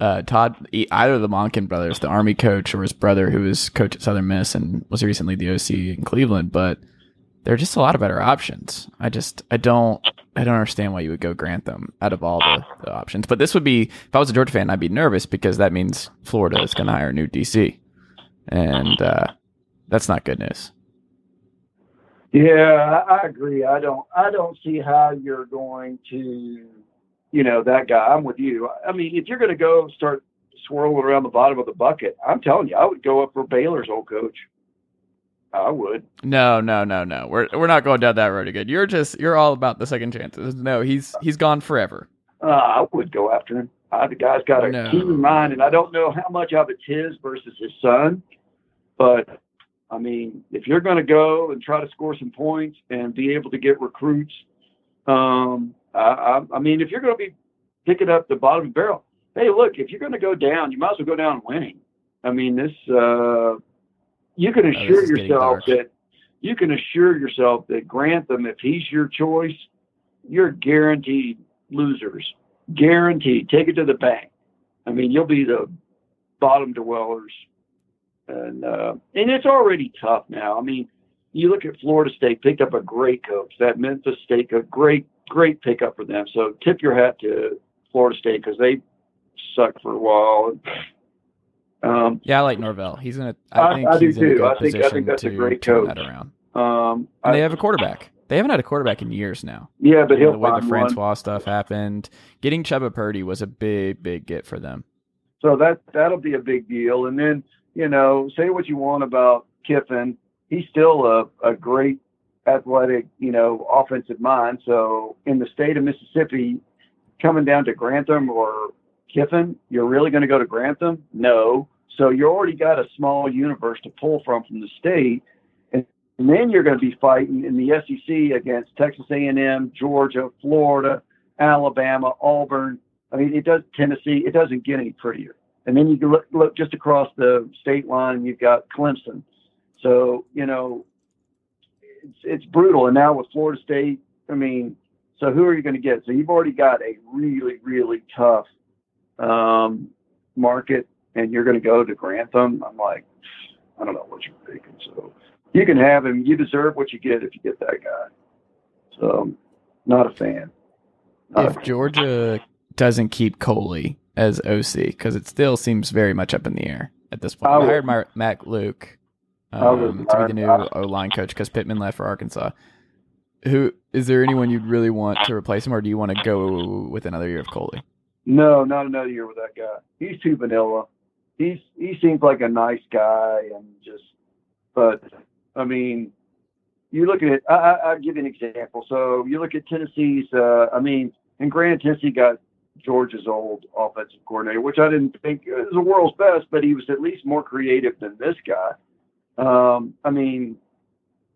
uh, Todd, either the Monken brothers, the Army coach, or his brother, who was coach at Southern Miss and was recently the OC in Cleveland. But there are just a lot of better options. I just I don't I don't understand why you would go Grantham out of all the, the options. But this would be if I was a Georgia fan, I'd be nervous because that means Florida is going to hire a new DC, and uh, that's not good news. Yeah, I, agree. I don't I don't see how you're going to, you know, that guy. I'm with you. I mean, if you're going to go start swirling around the bottom of the bucket, I'm telling you, I would go up for Baylor's old coach. I would. No, no, no, no. We're we're not going down that road again. You're just you're all about the second chances. No, he's he's gone forever. Uh, I would go after him. The guy's got a No. keen mind, and I don't know how much of it's his versus his son, but I mean, if you're going to go and try to score some points and be able to get recruits, um, I, I, I mean, if you're going to be picking up the bottom barrel, hey, look, if you're going to go down, you might as well go down winning. I mean, this uh, you can assure is getting yourself that you can assure yourself that Grantham, if he's your choice, you're guaranteed losers. Guaranteed. Take it to the bank. I mean, you'll be the bottom dwellers. And uh, and it's already tough now. I mean, you look at Florida State picked up a great coach. That Memphis State, a great great pickup for them. So tip your hat to Florida State because they sucked for a while. Um, Yeah, I like Norvell. He's gonna. I, I- think I do he's in a too. I think- I think that's a great coach. that around. um, And they have a quarterback. They haven't had a quarterback in years now. yeah, but he'll the way the find one. Francois stuff happened, getting Chubba Purdy was a big, big get for them. So that that'll be a big deal. And then you know, say what you want about Kiffin, he's still a, a great athletic, you know, offensive mind. So in the state of Mississippi, coming down to Grantham or Kiffin, you're really going to go to Grantham? No. So you already got a small universe to pull from from the state, and, and then you're going to be fighting in the SEC against Texas A&M, Georgia, Florida, Alabama, Auburn. I mean, it does Tennessee. It doesn't get any prettier. And then you can look, look just across the state line, you've got Clemson. So you know, it's it's brutal. And now with Florida State, I mean, so who are you going to get? So you've already got a really really tough um, market, and you're going to go to Grantham. I'm like, I don't know what you're thinking. So you can have him. You deserve what you get if you get that guy. So not a fan. Not a if fan. Georgia doesn't keep Coley as OC, because it still seems very much up in the air at this point. I I hired my, Matt Luke um, to be the new O line coach because Pittman left for Arkansas. Who is there anyone you'd really want to replace him, or do you want to go with another year of Coley? No, not another year with that guy. He's too vanilla. He's he seems like a nice guy and just, but I mean, you look at it. I, I, I'll give you an example. So you look at Tennessee's. Uh, I mean, and granted, Tennessee got Georgia's old offensive coordinator, which I didn't think was the world's best, but he was at least more creative than this guy. Um, I mean,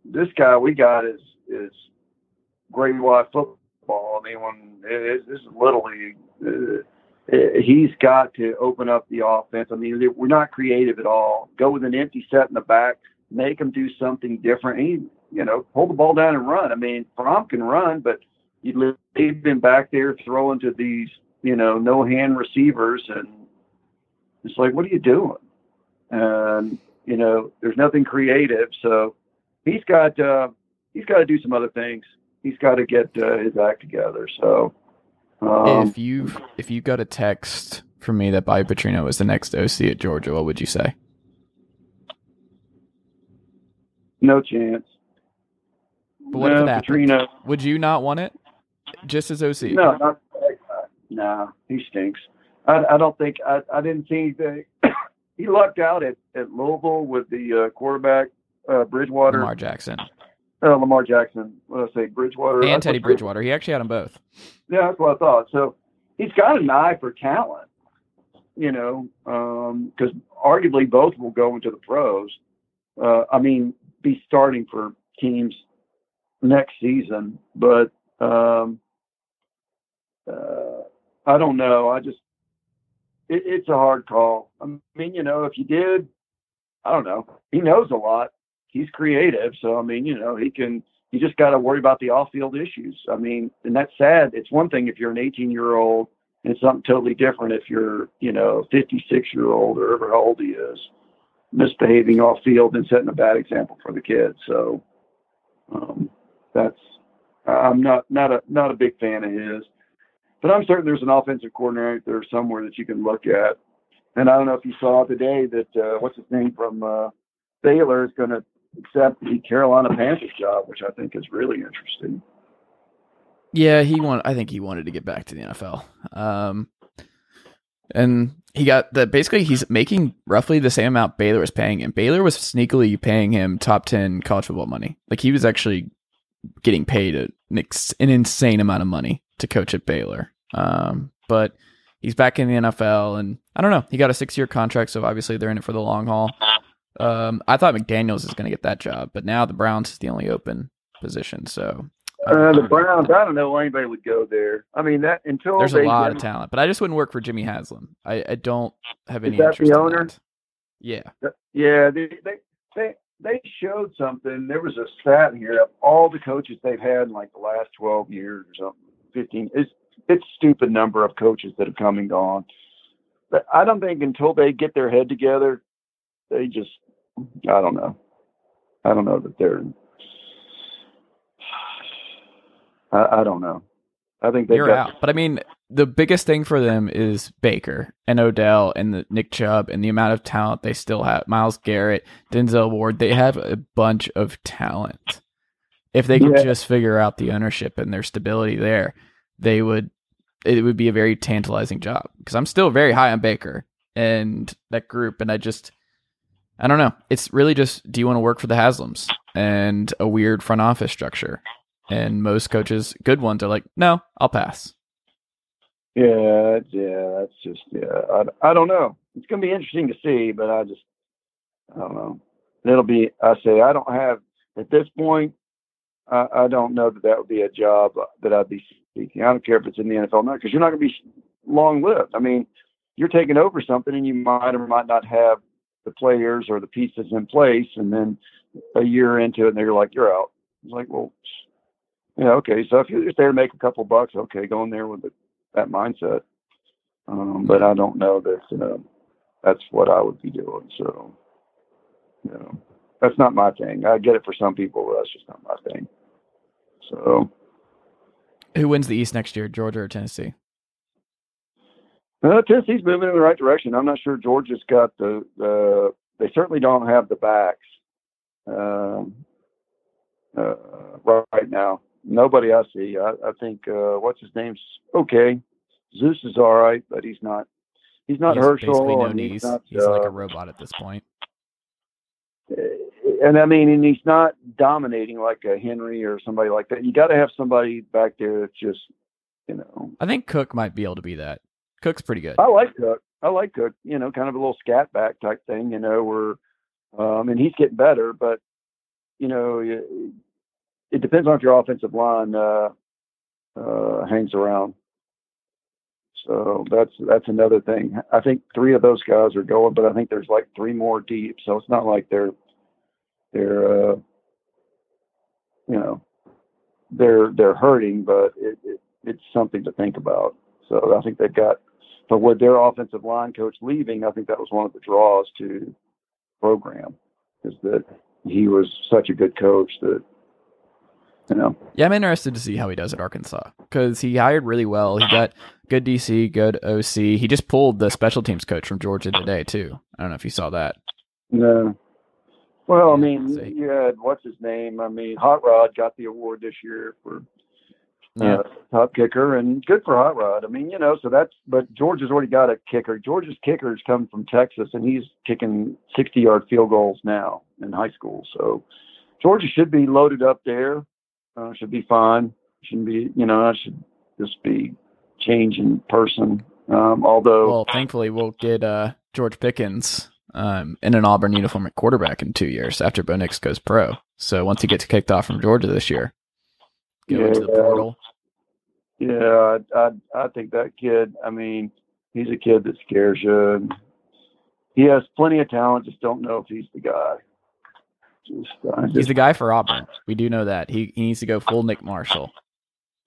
this guy we got is is Grade Y football. I mean, when it, this is uh, he's got to open up the offense. I mean, we're not creative at all. Go with an empty set in the back. make them do something different. He, you know, hold the ball down and run. I mean, Fromm can run, but you leave him back there throwing to these, you know, no hand receivers, and it's like, what are you doing? And you know, there's nothing creative. So he's got uh, he's got to do some other things. He's got to get uh, his act together. So um, if you if you got a text from me that Bobby Petrino was the next OC at Georgia, what would you say? No chance. But what if it happened? Would you not want it? Just as OC? No, not no. He stinks. I, I don't think I, I didn't see anything. he lucked out at, at Louisville with the uh, quarterback uh, Bridgewater. Lamar Jackson. Uh, Lamar Jackson. What did I say? Bridgewater. And Teddy Bridgewater. He actually had them both. Yeah, that's what I thought. So he's got an eye for talent, you know, because um, arguably both will go into the pros. Uh, I mean, be starting for teams next season, but um, uh, I don't know. I just it, it's a hard call. I mean, you know, if you did, I don't know. He knows a lot. He's creative, so I mean, you know, he can. You just got to worry about the off-field issues. I mean, and that's sad. It's one thing if you're an 18-year-old, and it's something totally different if you're, you know, 56-year-old or whatever how old he is, misbehaving off-field and setting a bad example for the kids. So um, that's I'm not not a not a big fan of his. But I'm certain there's an offensive coordinator there somewhere that you can look at. And I don't know if you saw today that uh, what's his name from uh, Baylor is going to accept the Carolina Panthers job, which I think is really interesting. Yeah, he want. I think he wanted to get back to the NFL. Um, and he got the basically he's making roughly the same amount Baylor was paying him. Baylor was sneakily paying him top ten college football money. Like he was actually getting paid a, an insane amount of money to coach at Baylor. Um, but he's back in the NFL, and I don't know. He got a six year contract, so obviously they're in it for the long haul. Um, I thought McDaniels is going to get that job, but now the Browns is the only open position. So uh, the Browns, I don't know anybody would go there. I mean that until there's a lot of talent, but I just wouldn't work for Jimmy Haslam. I, I don't have any is that interest. The owner? In yeah, yeah. They, they they they showed something. There was a stat here of all the coaches they've had in like the last 12 years or something. 15. It's it's stupid number of coaches that have come and gone. But I don't think until they get their head together, they just I don't know. I don't know that they're. I, I don't know. I think they you're got, out. But I mean, the biggest thing for them is Baker and Odell and the Nick Chubb and the amount of talent they still have. Myles Garrett, Denzel Ward, they have a bunch of talent. If they could yeah. just figure out the ownership and their stability there, they would it would be a very tantalizing job because I'm still very high on Baker and that group and I just I don't know. It's really just do you want to work for the Haslams and a weird front office structure? And most coaches, good ones, are like, no, I'll pass. Yeah, yeah, that's just yeah. I, I don't know. It's going to be interesting to see, but I just I don't know. It'll be. I say I don't have at this point. I, I don't know that that would be a job that I'd be seeking. I don't care if it's in the NFL or not, because you're not going to be long lived. I mean, you're taking over something, and you might or might not have the players or the pieces in place, and then a year into it, and they're like, "You're out." It's like, well, yeah, okay. So if you're just there to make a couple bucks, okay, go in there with the, that mindset. Um, but I don't know that uh, that's what I would be doing. So, you know, that's not my thing. I get it for some people, but that's just not my thing. So, who wins the East next year, Georgia or Tennessee? Uh, Tennessee's moving in the right direction. I'm not sure Georgia's got the, the they certainly don't have the backs um, uh, right now. Nobody I see. I, I think uh, what's his name's okay. Zeus is all right, but he's not. He's not he's Herschel. No he's, not, he's uh, like a robot at this point. And I mean, and he's not dominating like a Henry or somebody like that. You got to have somebody back there that's just, you know. I think Cook might be able to be that. Cook's pretty good. I like Cook. I like Cook. You know, kind of a little scat back type thing. You know, where, um, and he's getting better, but you know, it depends on if your offensive line uh, uh, hangs around. So that's that's another thing. I think three of those guys are going, but I think there's like three more deep. So it's not like they're they're uh, you know they're they're hurting, but it, it, it's something to think about. So I think they've got but with their offensive line coach leaving, I think that was one of the draws to program is that he was such a good coach that you know. Yeah, I'm interested to see how he does at Arkansas because he hired really well. He got good DC, good OC. He just pulled the special teams coach from Georgia today too. I don't know if you saw that. No, well, I mean, so- you had what's his name? I mean, Hot Rod got the award this year for Yeah. uh, top kicker, and good for Hot Rod. I mean, you know, so that's. But Georgia's already got a kicker. Georgia's kickers come from Texas, and he's kicking sixty-yard field goals now in high school. So Georgia should be loaded up there. Uh, should be fine. Shouldn't be, you know, I should just be change in person. Um, although, Well, thankfully, we'll get uh, George Pickens um, in an Auburn uniform at quarterback in two years after Bo Nix goes pro. So once he gets kicked off from Georgia this year, go into the portal. Yeah, I, I I think that kid. I mean, he's a kid that scares you. He has plenty of talent. Just don't know if he's the guy. Just, uh, He's just the guy for Auburn. We do know that. He, he needs to go full Nick Marshall.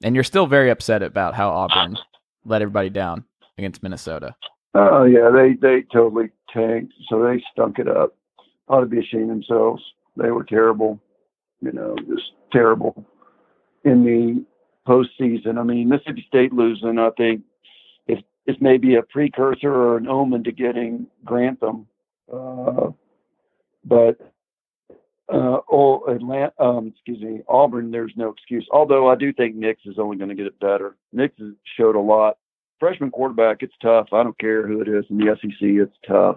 And you're still very upset about how Auburn let everybody down against Minnesota. oh yeah, they they totally So they stunk it up. Ought to be ashamed themselves. They were terrible. You know, just terrible in the postseason. I mean, Mississippi State losing. I think it's maybe a precursor or an omen to getting Grantham. Uh, but uh, oh, Atlanta, um, excuse me, Auburn. There's no excuse. Although I do think Nix is only going to get it better. Nix showed a lot. Freshman quarterback, it's tough. I don't care who it is in the SEC. It's tough,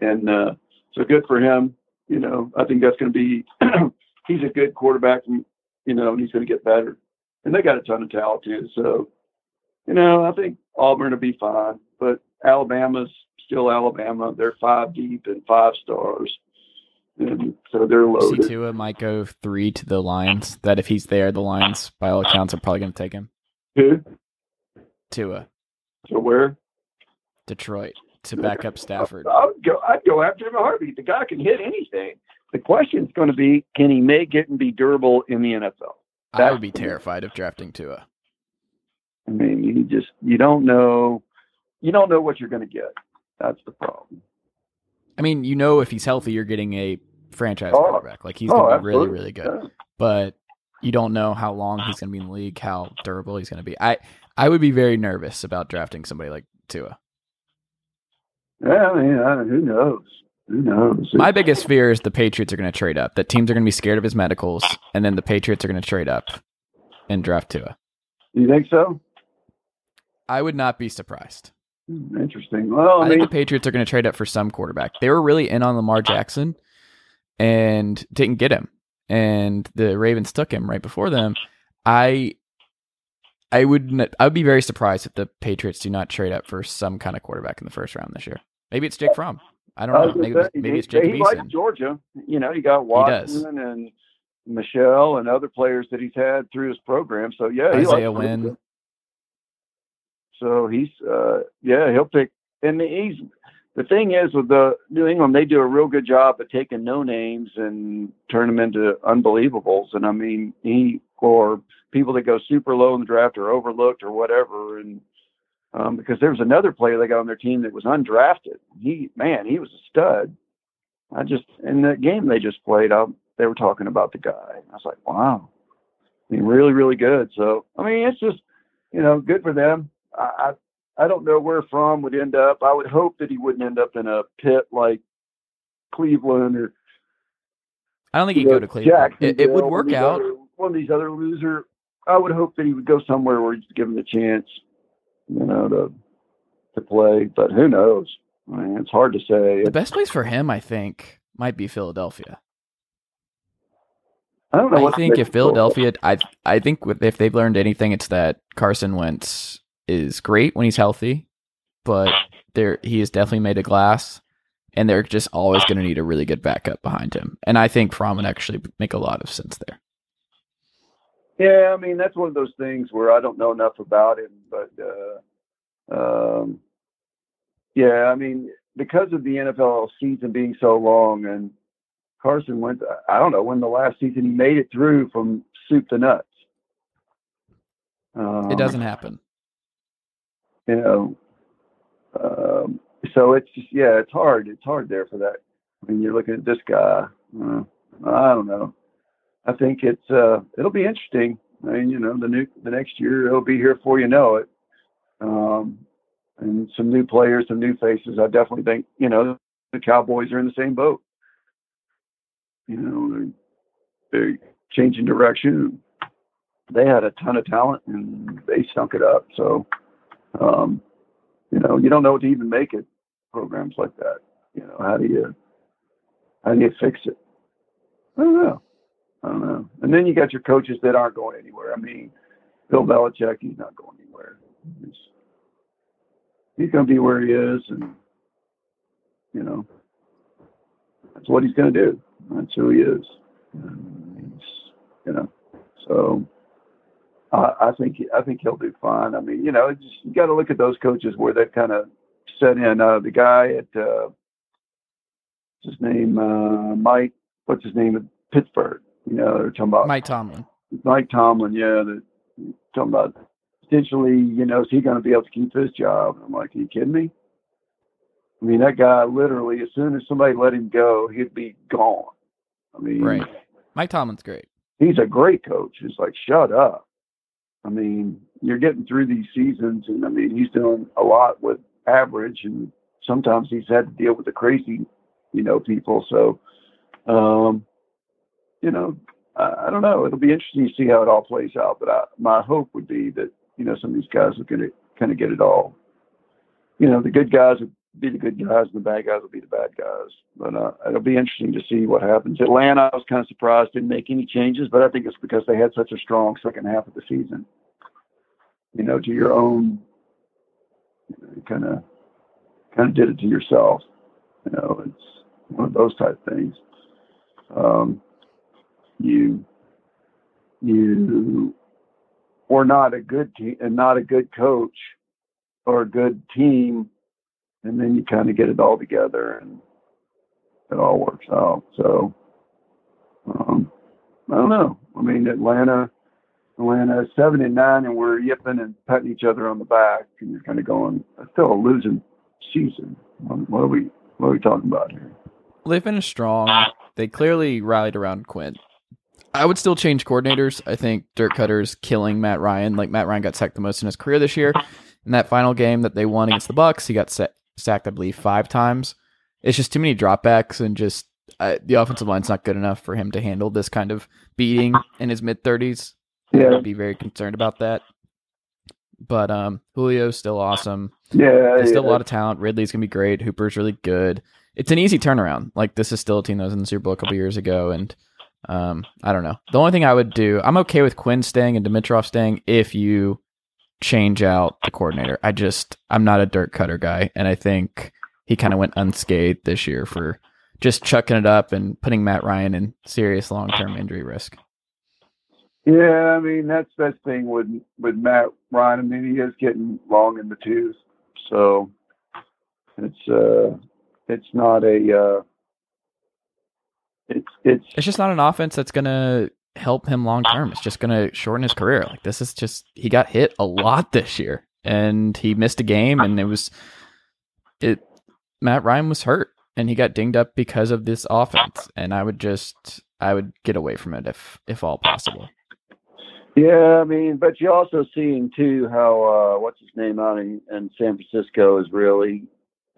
and uh, so good for him. You know, I think that's going to be. he's a good quarterback, and you know, and he's going to get better. And they got a ton of talent too. So, you know, I think Auburn will be fine. But Alabama's still Alabama. They're five deep and five stars. And so they're You see loaded. Tua might go three to the Lions. That if he's there, the Lions, by all accounts, are probably going to take him. Who? Tua, So where? Detroit, to back up Stafford. I would go. I'd go after him a heartbeat. The guy can hit anything. The question's going to be, can he make it and be durable in the NFL? I would be terrified of drafting Tua. I mean, you just you don't know, you don't know what you're going to get. That's the problem. I mean, you know, if he's healthy, you're getting a franchise Oh. quarterback. Like he's Oh, going to be really, really good. Yeah. But you don't know how long he's going to be in the league, how durable he's going to be. I I would be very nervous about drafting somebody like Tua. Yeah, I mean, I, who knows? Who knows? My biggest fear is the Patriots are going to trade up. That teams are going to be scared of his medicals, and then the Patriots are going to trade up and draft Tua. you think so? I would not be surprised. Hmm, Interesting. Well, I, I mean, think the Patriots are going to trade up for some quarterback. They were really in on Lamar Jackson and didn't get him, and the Ravens took him right before them. I, I would, I would be very surprised if the Patriots do not trade up for some kind of quarterback in the first round this year. Maybe it's Jake Fromm. I don't know. Maybe, say, maybe he- it's Jacob He likes Georgia. You know, you got. Watson and Michel and other players that he's had through his program. So yeah, Isaiah Georgia. Wynn. So he's uh yeah, he'll pick and he's the thing is with the New England, they do a real good job of taking no names and turn them into unbelievables. And I mean, he or people that go super low in the draft or overlooked or whatever. And um, because there was another player they got on their team that was undrafted. He man, he was a stud. I just in that game they just played, I, they were talking about the guy. I was like, wow, I mean, really, really good. So I mean, it's just you know, good for them. I, I I don't know where Fromm would end up. I would hope that he wouldn't end up in a pit like Cleveland or I don't think he'd go to Cleveland. It, it would work one of these out. One of these other loser. I would hope that he would go somewhere where he's given the chance, you know, to to play. But who knows? I mean, it's hard to say. The best place for him, I think, might be Philadelphia. I don't know. I think if of Philadelphia, I I think if they've learned anything, it's that Carson Wentz is great when he's healthy, but there he has definitely made a glass, and they're just always going to need a really good backup behind him. And I think Fromm would actually make a lot of sense there. Yeah, I mean that's one of those things where I don't know enough about him, but uh, um, yeah, I mean because of the NFL season being so long and Carson Wentz. I don't know when the last season he made it through from soup to nuts. Um, it doesn't happen. You know, um, so it's just yeah, it's hard. It's hard there for that. I mean, you're looking at this guy. Uh, I don't know. I think it's uh, it'll be interesting. I mean, you know, the new the next year it'll be here before you know it. Um, and some new players, some new faces. I definitely think you know the Cowboys are in the same boat. You know, they're, they're changing direction. They had a ton of talent and they stunk it up. So, um, you know, you don't know what to even make it. Programs like that. You know, how do you how do you fix it? I don't know. Don't know. And then you got your coaches that aren't going anywhere. I mean, Bill Belichick, he's not going anywhere. He's, he's going to be where he is, and you know, that's what he's going to do. That's who he is. You know, so I, I think I think he'll do fine. I mean, you know, just, you got to look at those coaches where they kind of set in. Uh, the guy at uh, his name, uh, Mike. What's his name at Pittsburgh? You know, they're talking about Mike Tomlin. Mike Tomlin. Yeah, they're talking about potentially. You know, is he going to be able to keep his job? I'm like, are you kidding me? I mean, that guy literally, as soon as somebody let him go, he'd be gone. I mean, Right. Mike Tomlin's great. he's a great coach. It's like, shut up. I mean, you're getting through these seasons, and I mean, he's doing a lot with average, and sometimes he's had to deal with the crazy, you know, people. So, um, you know, I, I don't know. It'll be interesting to see how it all plays out. But I, my hope would be that you know some of these guys are going to kind of get it all. You know, the good guys will be the good guys, and the bad guys will be the bad guys. But uh, it'll be interesting to see what happens. Atlanta, I was kind of surprised didn't make any changes, but I think it's because they had such a strong second half of the season. You know, to your own, kind of, kind of did it to yourself. You know, it's one of those type things. Um, you, you were not a good team and not a good coach or a good team and then you kind of get it all together and it all works out. So um, I don't know. I mean, Atlanta, Atlanta seven and nine, and we're yipping and patting each other on the back, and you're kind of going, "That's still a losing season." What what are we? What are we talking about here? Well, they finished strong. They clearly rallied around Quinn. I would still change coordinators. I think Dirk Koetter's killing Matt Ryan. Like Matt Ryan got sacked the most in his career this year. In that final game that they won against the Bucks, he got sa- sacked, I believe, five times. It's just too many dropbacks and just uh, the offensive line's not good enough for him to handle this kind of beating in his mid thirties. Yeah, I'd be very concerned about that. But um, Julio's still awesome. yeah, There's still a lot of talent. Ridley's gonna be great. Hooper's really good. It's an easy turnaround. Like this is still a team that was in the Super Bowl a couple years ago, and um, I don't know. The only thing I would do, I'm okay with Quinn staying and Dimitroff staying if you change out the coordinator. I just I'm not a Dirk Koetter guy, and I think he kind of went unscathed this year for just chucking it up and putting Matt Ryan in serious long term injury risk. Yeah, I mean that's that's thing with with Matt Ryan. I mean he is getting long in the tooth, so it's uh it's not a uh it's it's It's just not an offense that's gonna help him long term. It's just gonna shorten his career. Like this is just he got hit a lot this year, and he missed a game, and it was it. Matt Ryan was hurt, and he got dinged up because of this offense. And I would just I would get away from it if if all possible. yeah. I mean, but you're also seeing too how uh what's his name out in, in San Francisco is really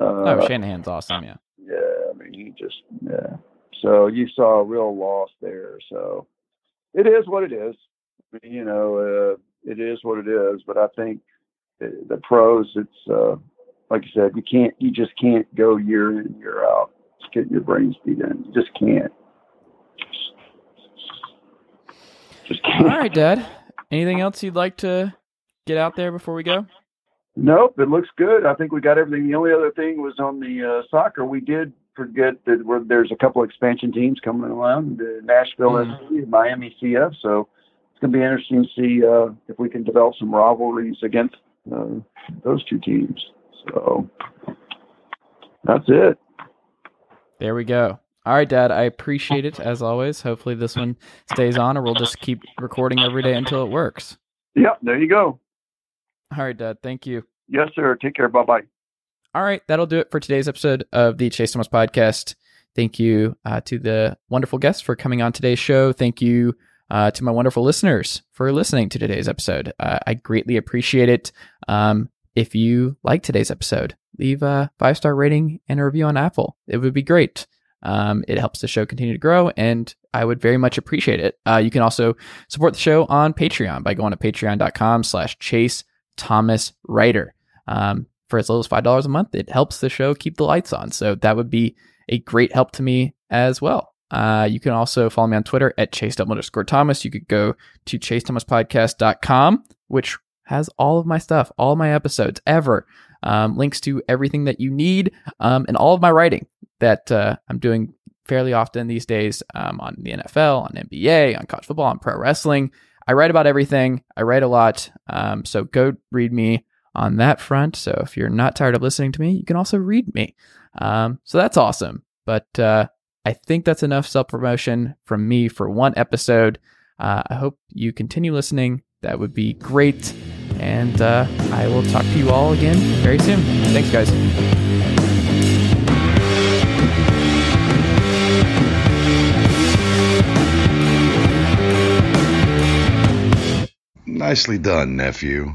uh Oh, Shanahan's awesome. Yeah, yeah. I mean he just yeah. So you saw a real loss there. So it is what it is. You know, uh, it is what it is. But I think the, pros, it's uh, like you said, you can't, you just can't go year in year out. Just get your brains beat in. You just can't. Just can't. right, Dad. Anything else you'd like to get out there before we go? Nope, it looks good. I think we got everything. The only other thing was on the uh, soccer. We did forget that there's a couple expansion teams coming around, the Nashville Mhm. SC and Miami CF. So it's going to be interesting to see uh, if we can develop some rivalries against uh, those two teams. So that's it. There we go. All right, Dad. I appreciate it as always. Hopefully, this one stays on, or we'll just keep recording every day until it works. Yep, there you go. All right, Dad. Thank you. Yes, sir. Take care. Bye bye. All right, that'll do it for today's episode of the Chase Thomas podcast. Thank you uh, to the wonderful guests for coming on today's show. Thank you uh, to my wonderful listeners for listening to today's episode. Uh, I greatly appreciate it. Um, if you like today's episode, leave a five star rating and a review on Apple. It would be great. Um, it helps the show continue to grow, and I would very much appreciate it. Uh, you can also support the show on Patreon by going to patreon.com slash chase Thomas Writer. Um, for as little as $5 a month, it helps the show keep the lights on. So that would be a great help to me as well. Uh, you can also follow me on Twitter at chase underscore Thomas. You could go to chasethomaspodcast.com, which has all of my stuff, all my episodes ever, um, links to everything that you need, um, and all of my writing that uh, I'm doing fairly often these days um, on the NFL, on NBA, on college football, on pro wrestling. I write about everything. I write a lot. Um, so go read me on that front. So if you're not tired of listening to me, you can also read me. Um, so that's awesome. But uh, I think that's enough self promotion from me for one episode. Uh, I hope you continue listening. That would be great. And uh, I will talk to you all again very soon. Thanks, guys. Nicely done, nephew.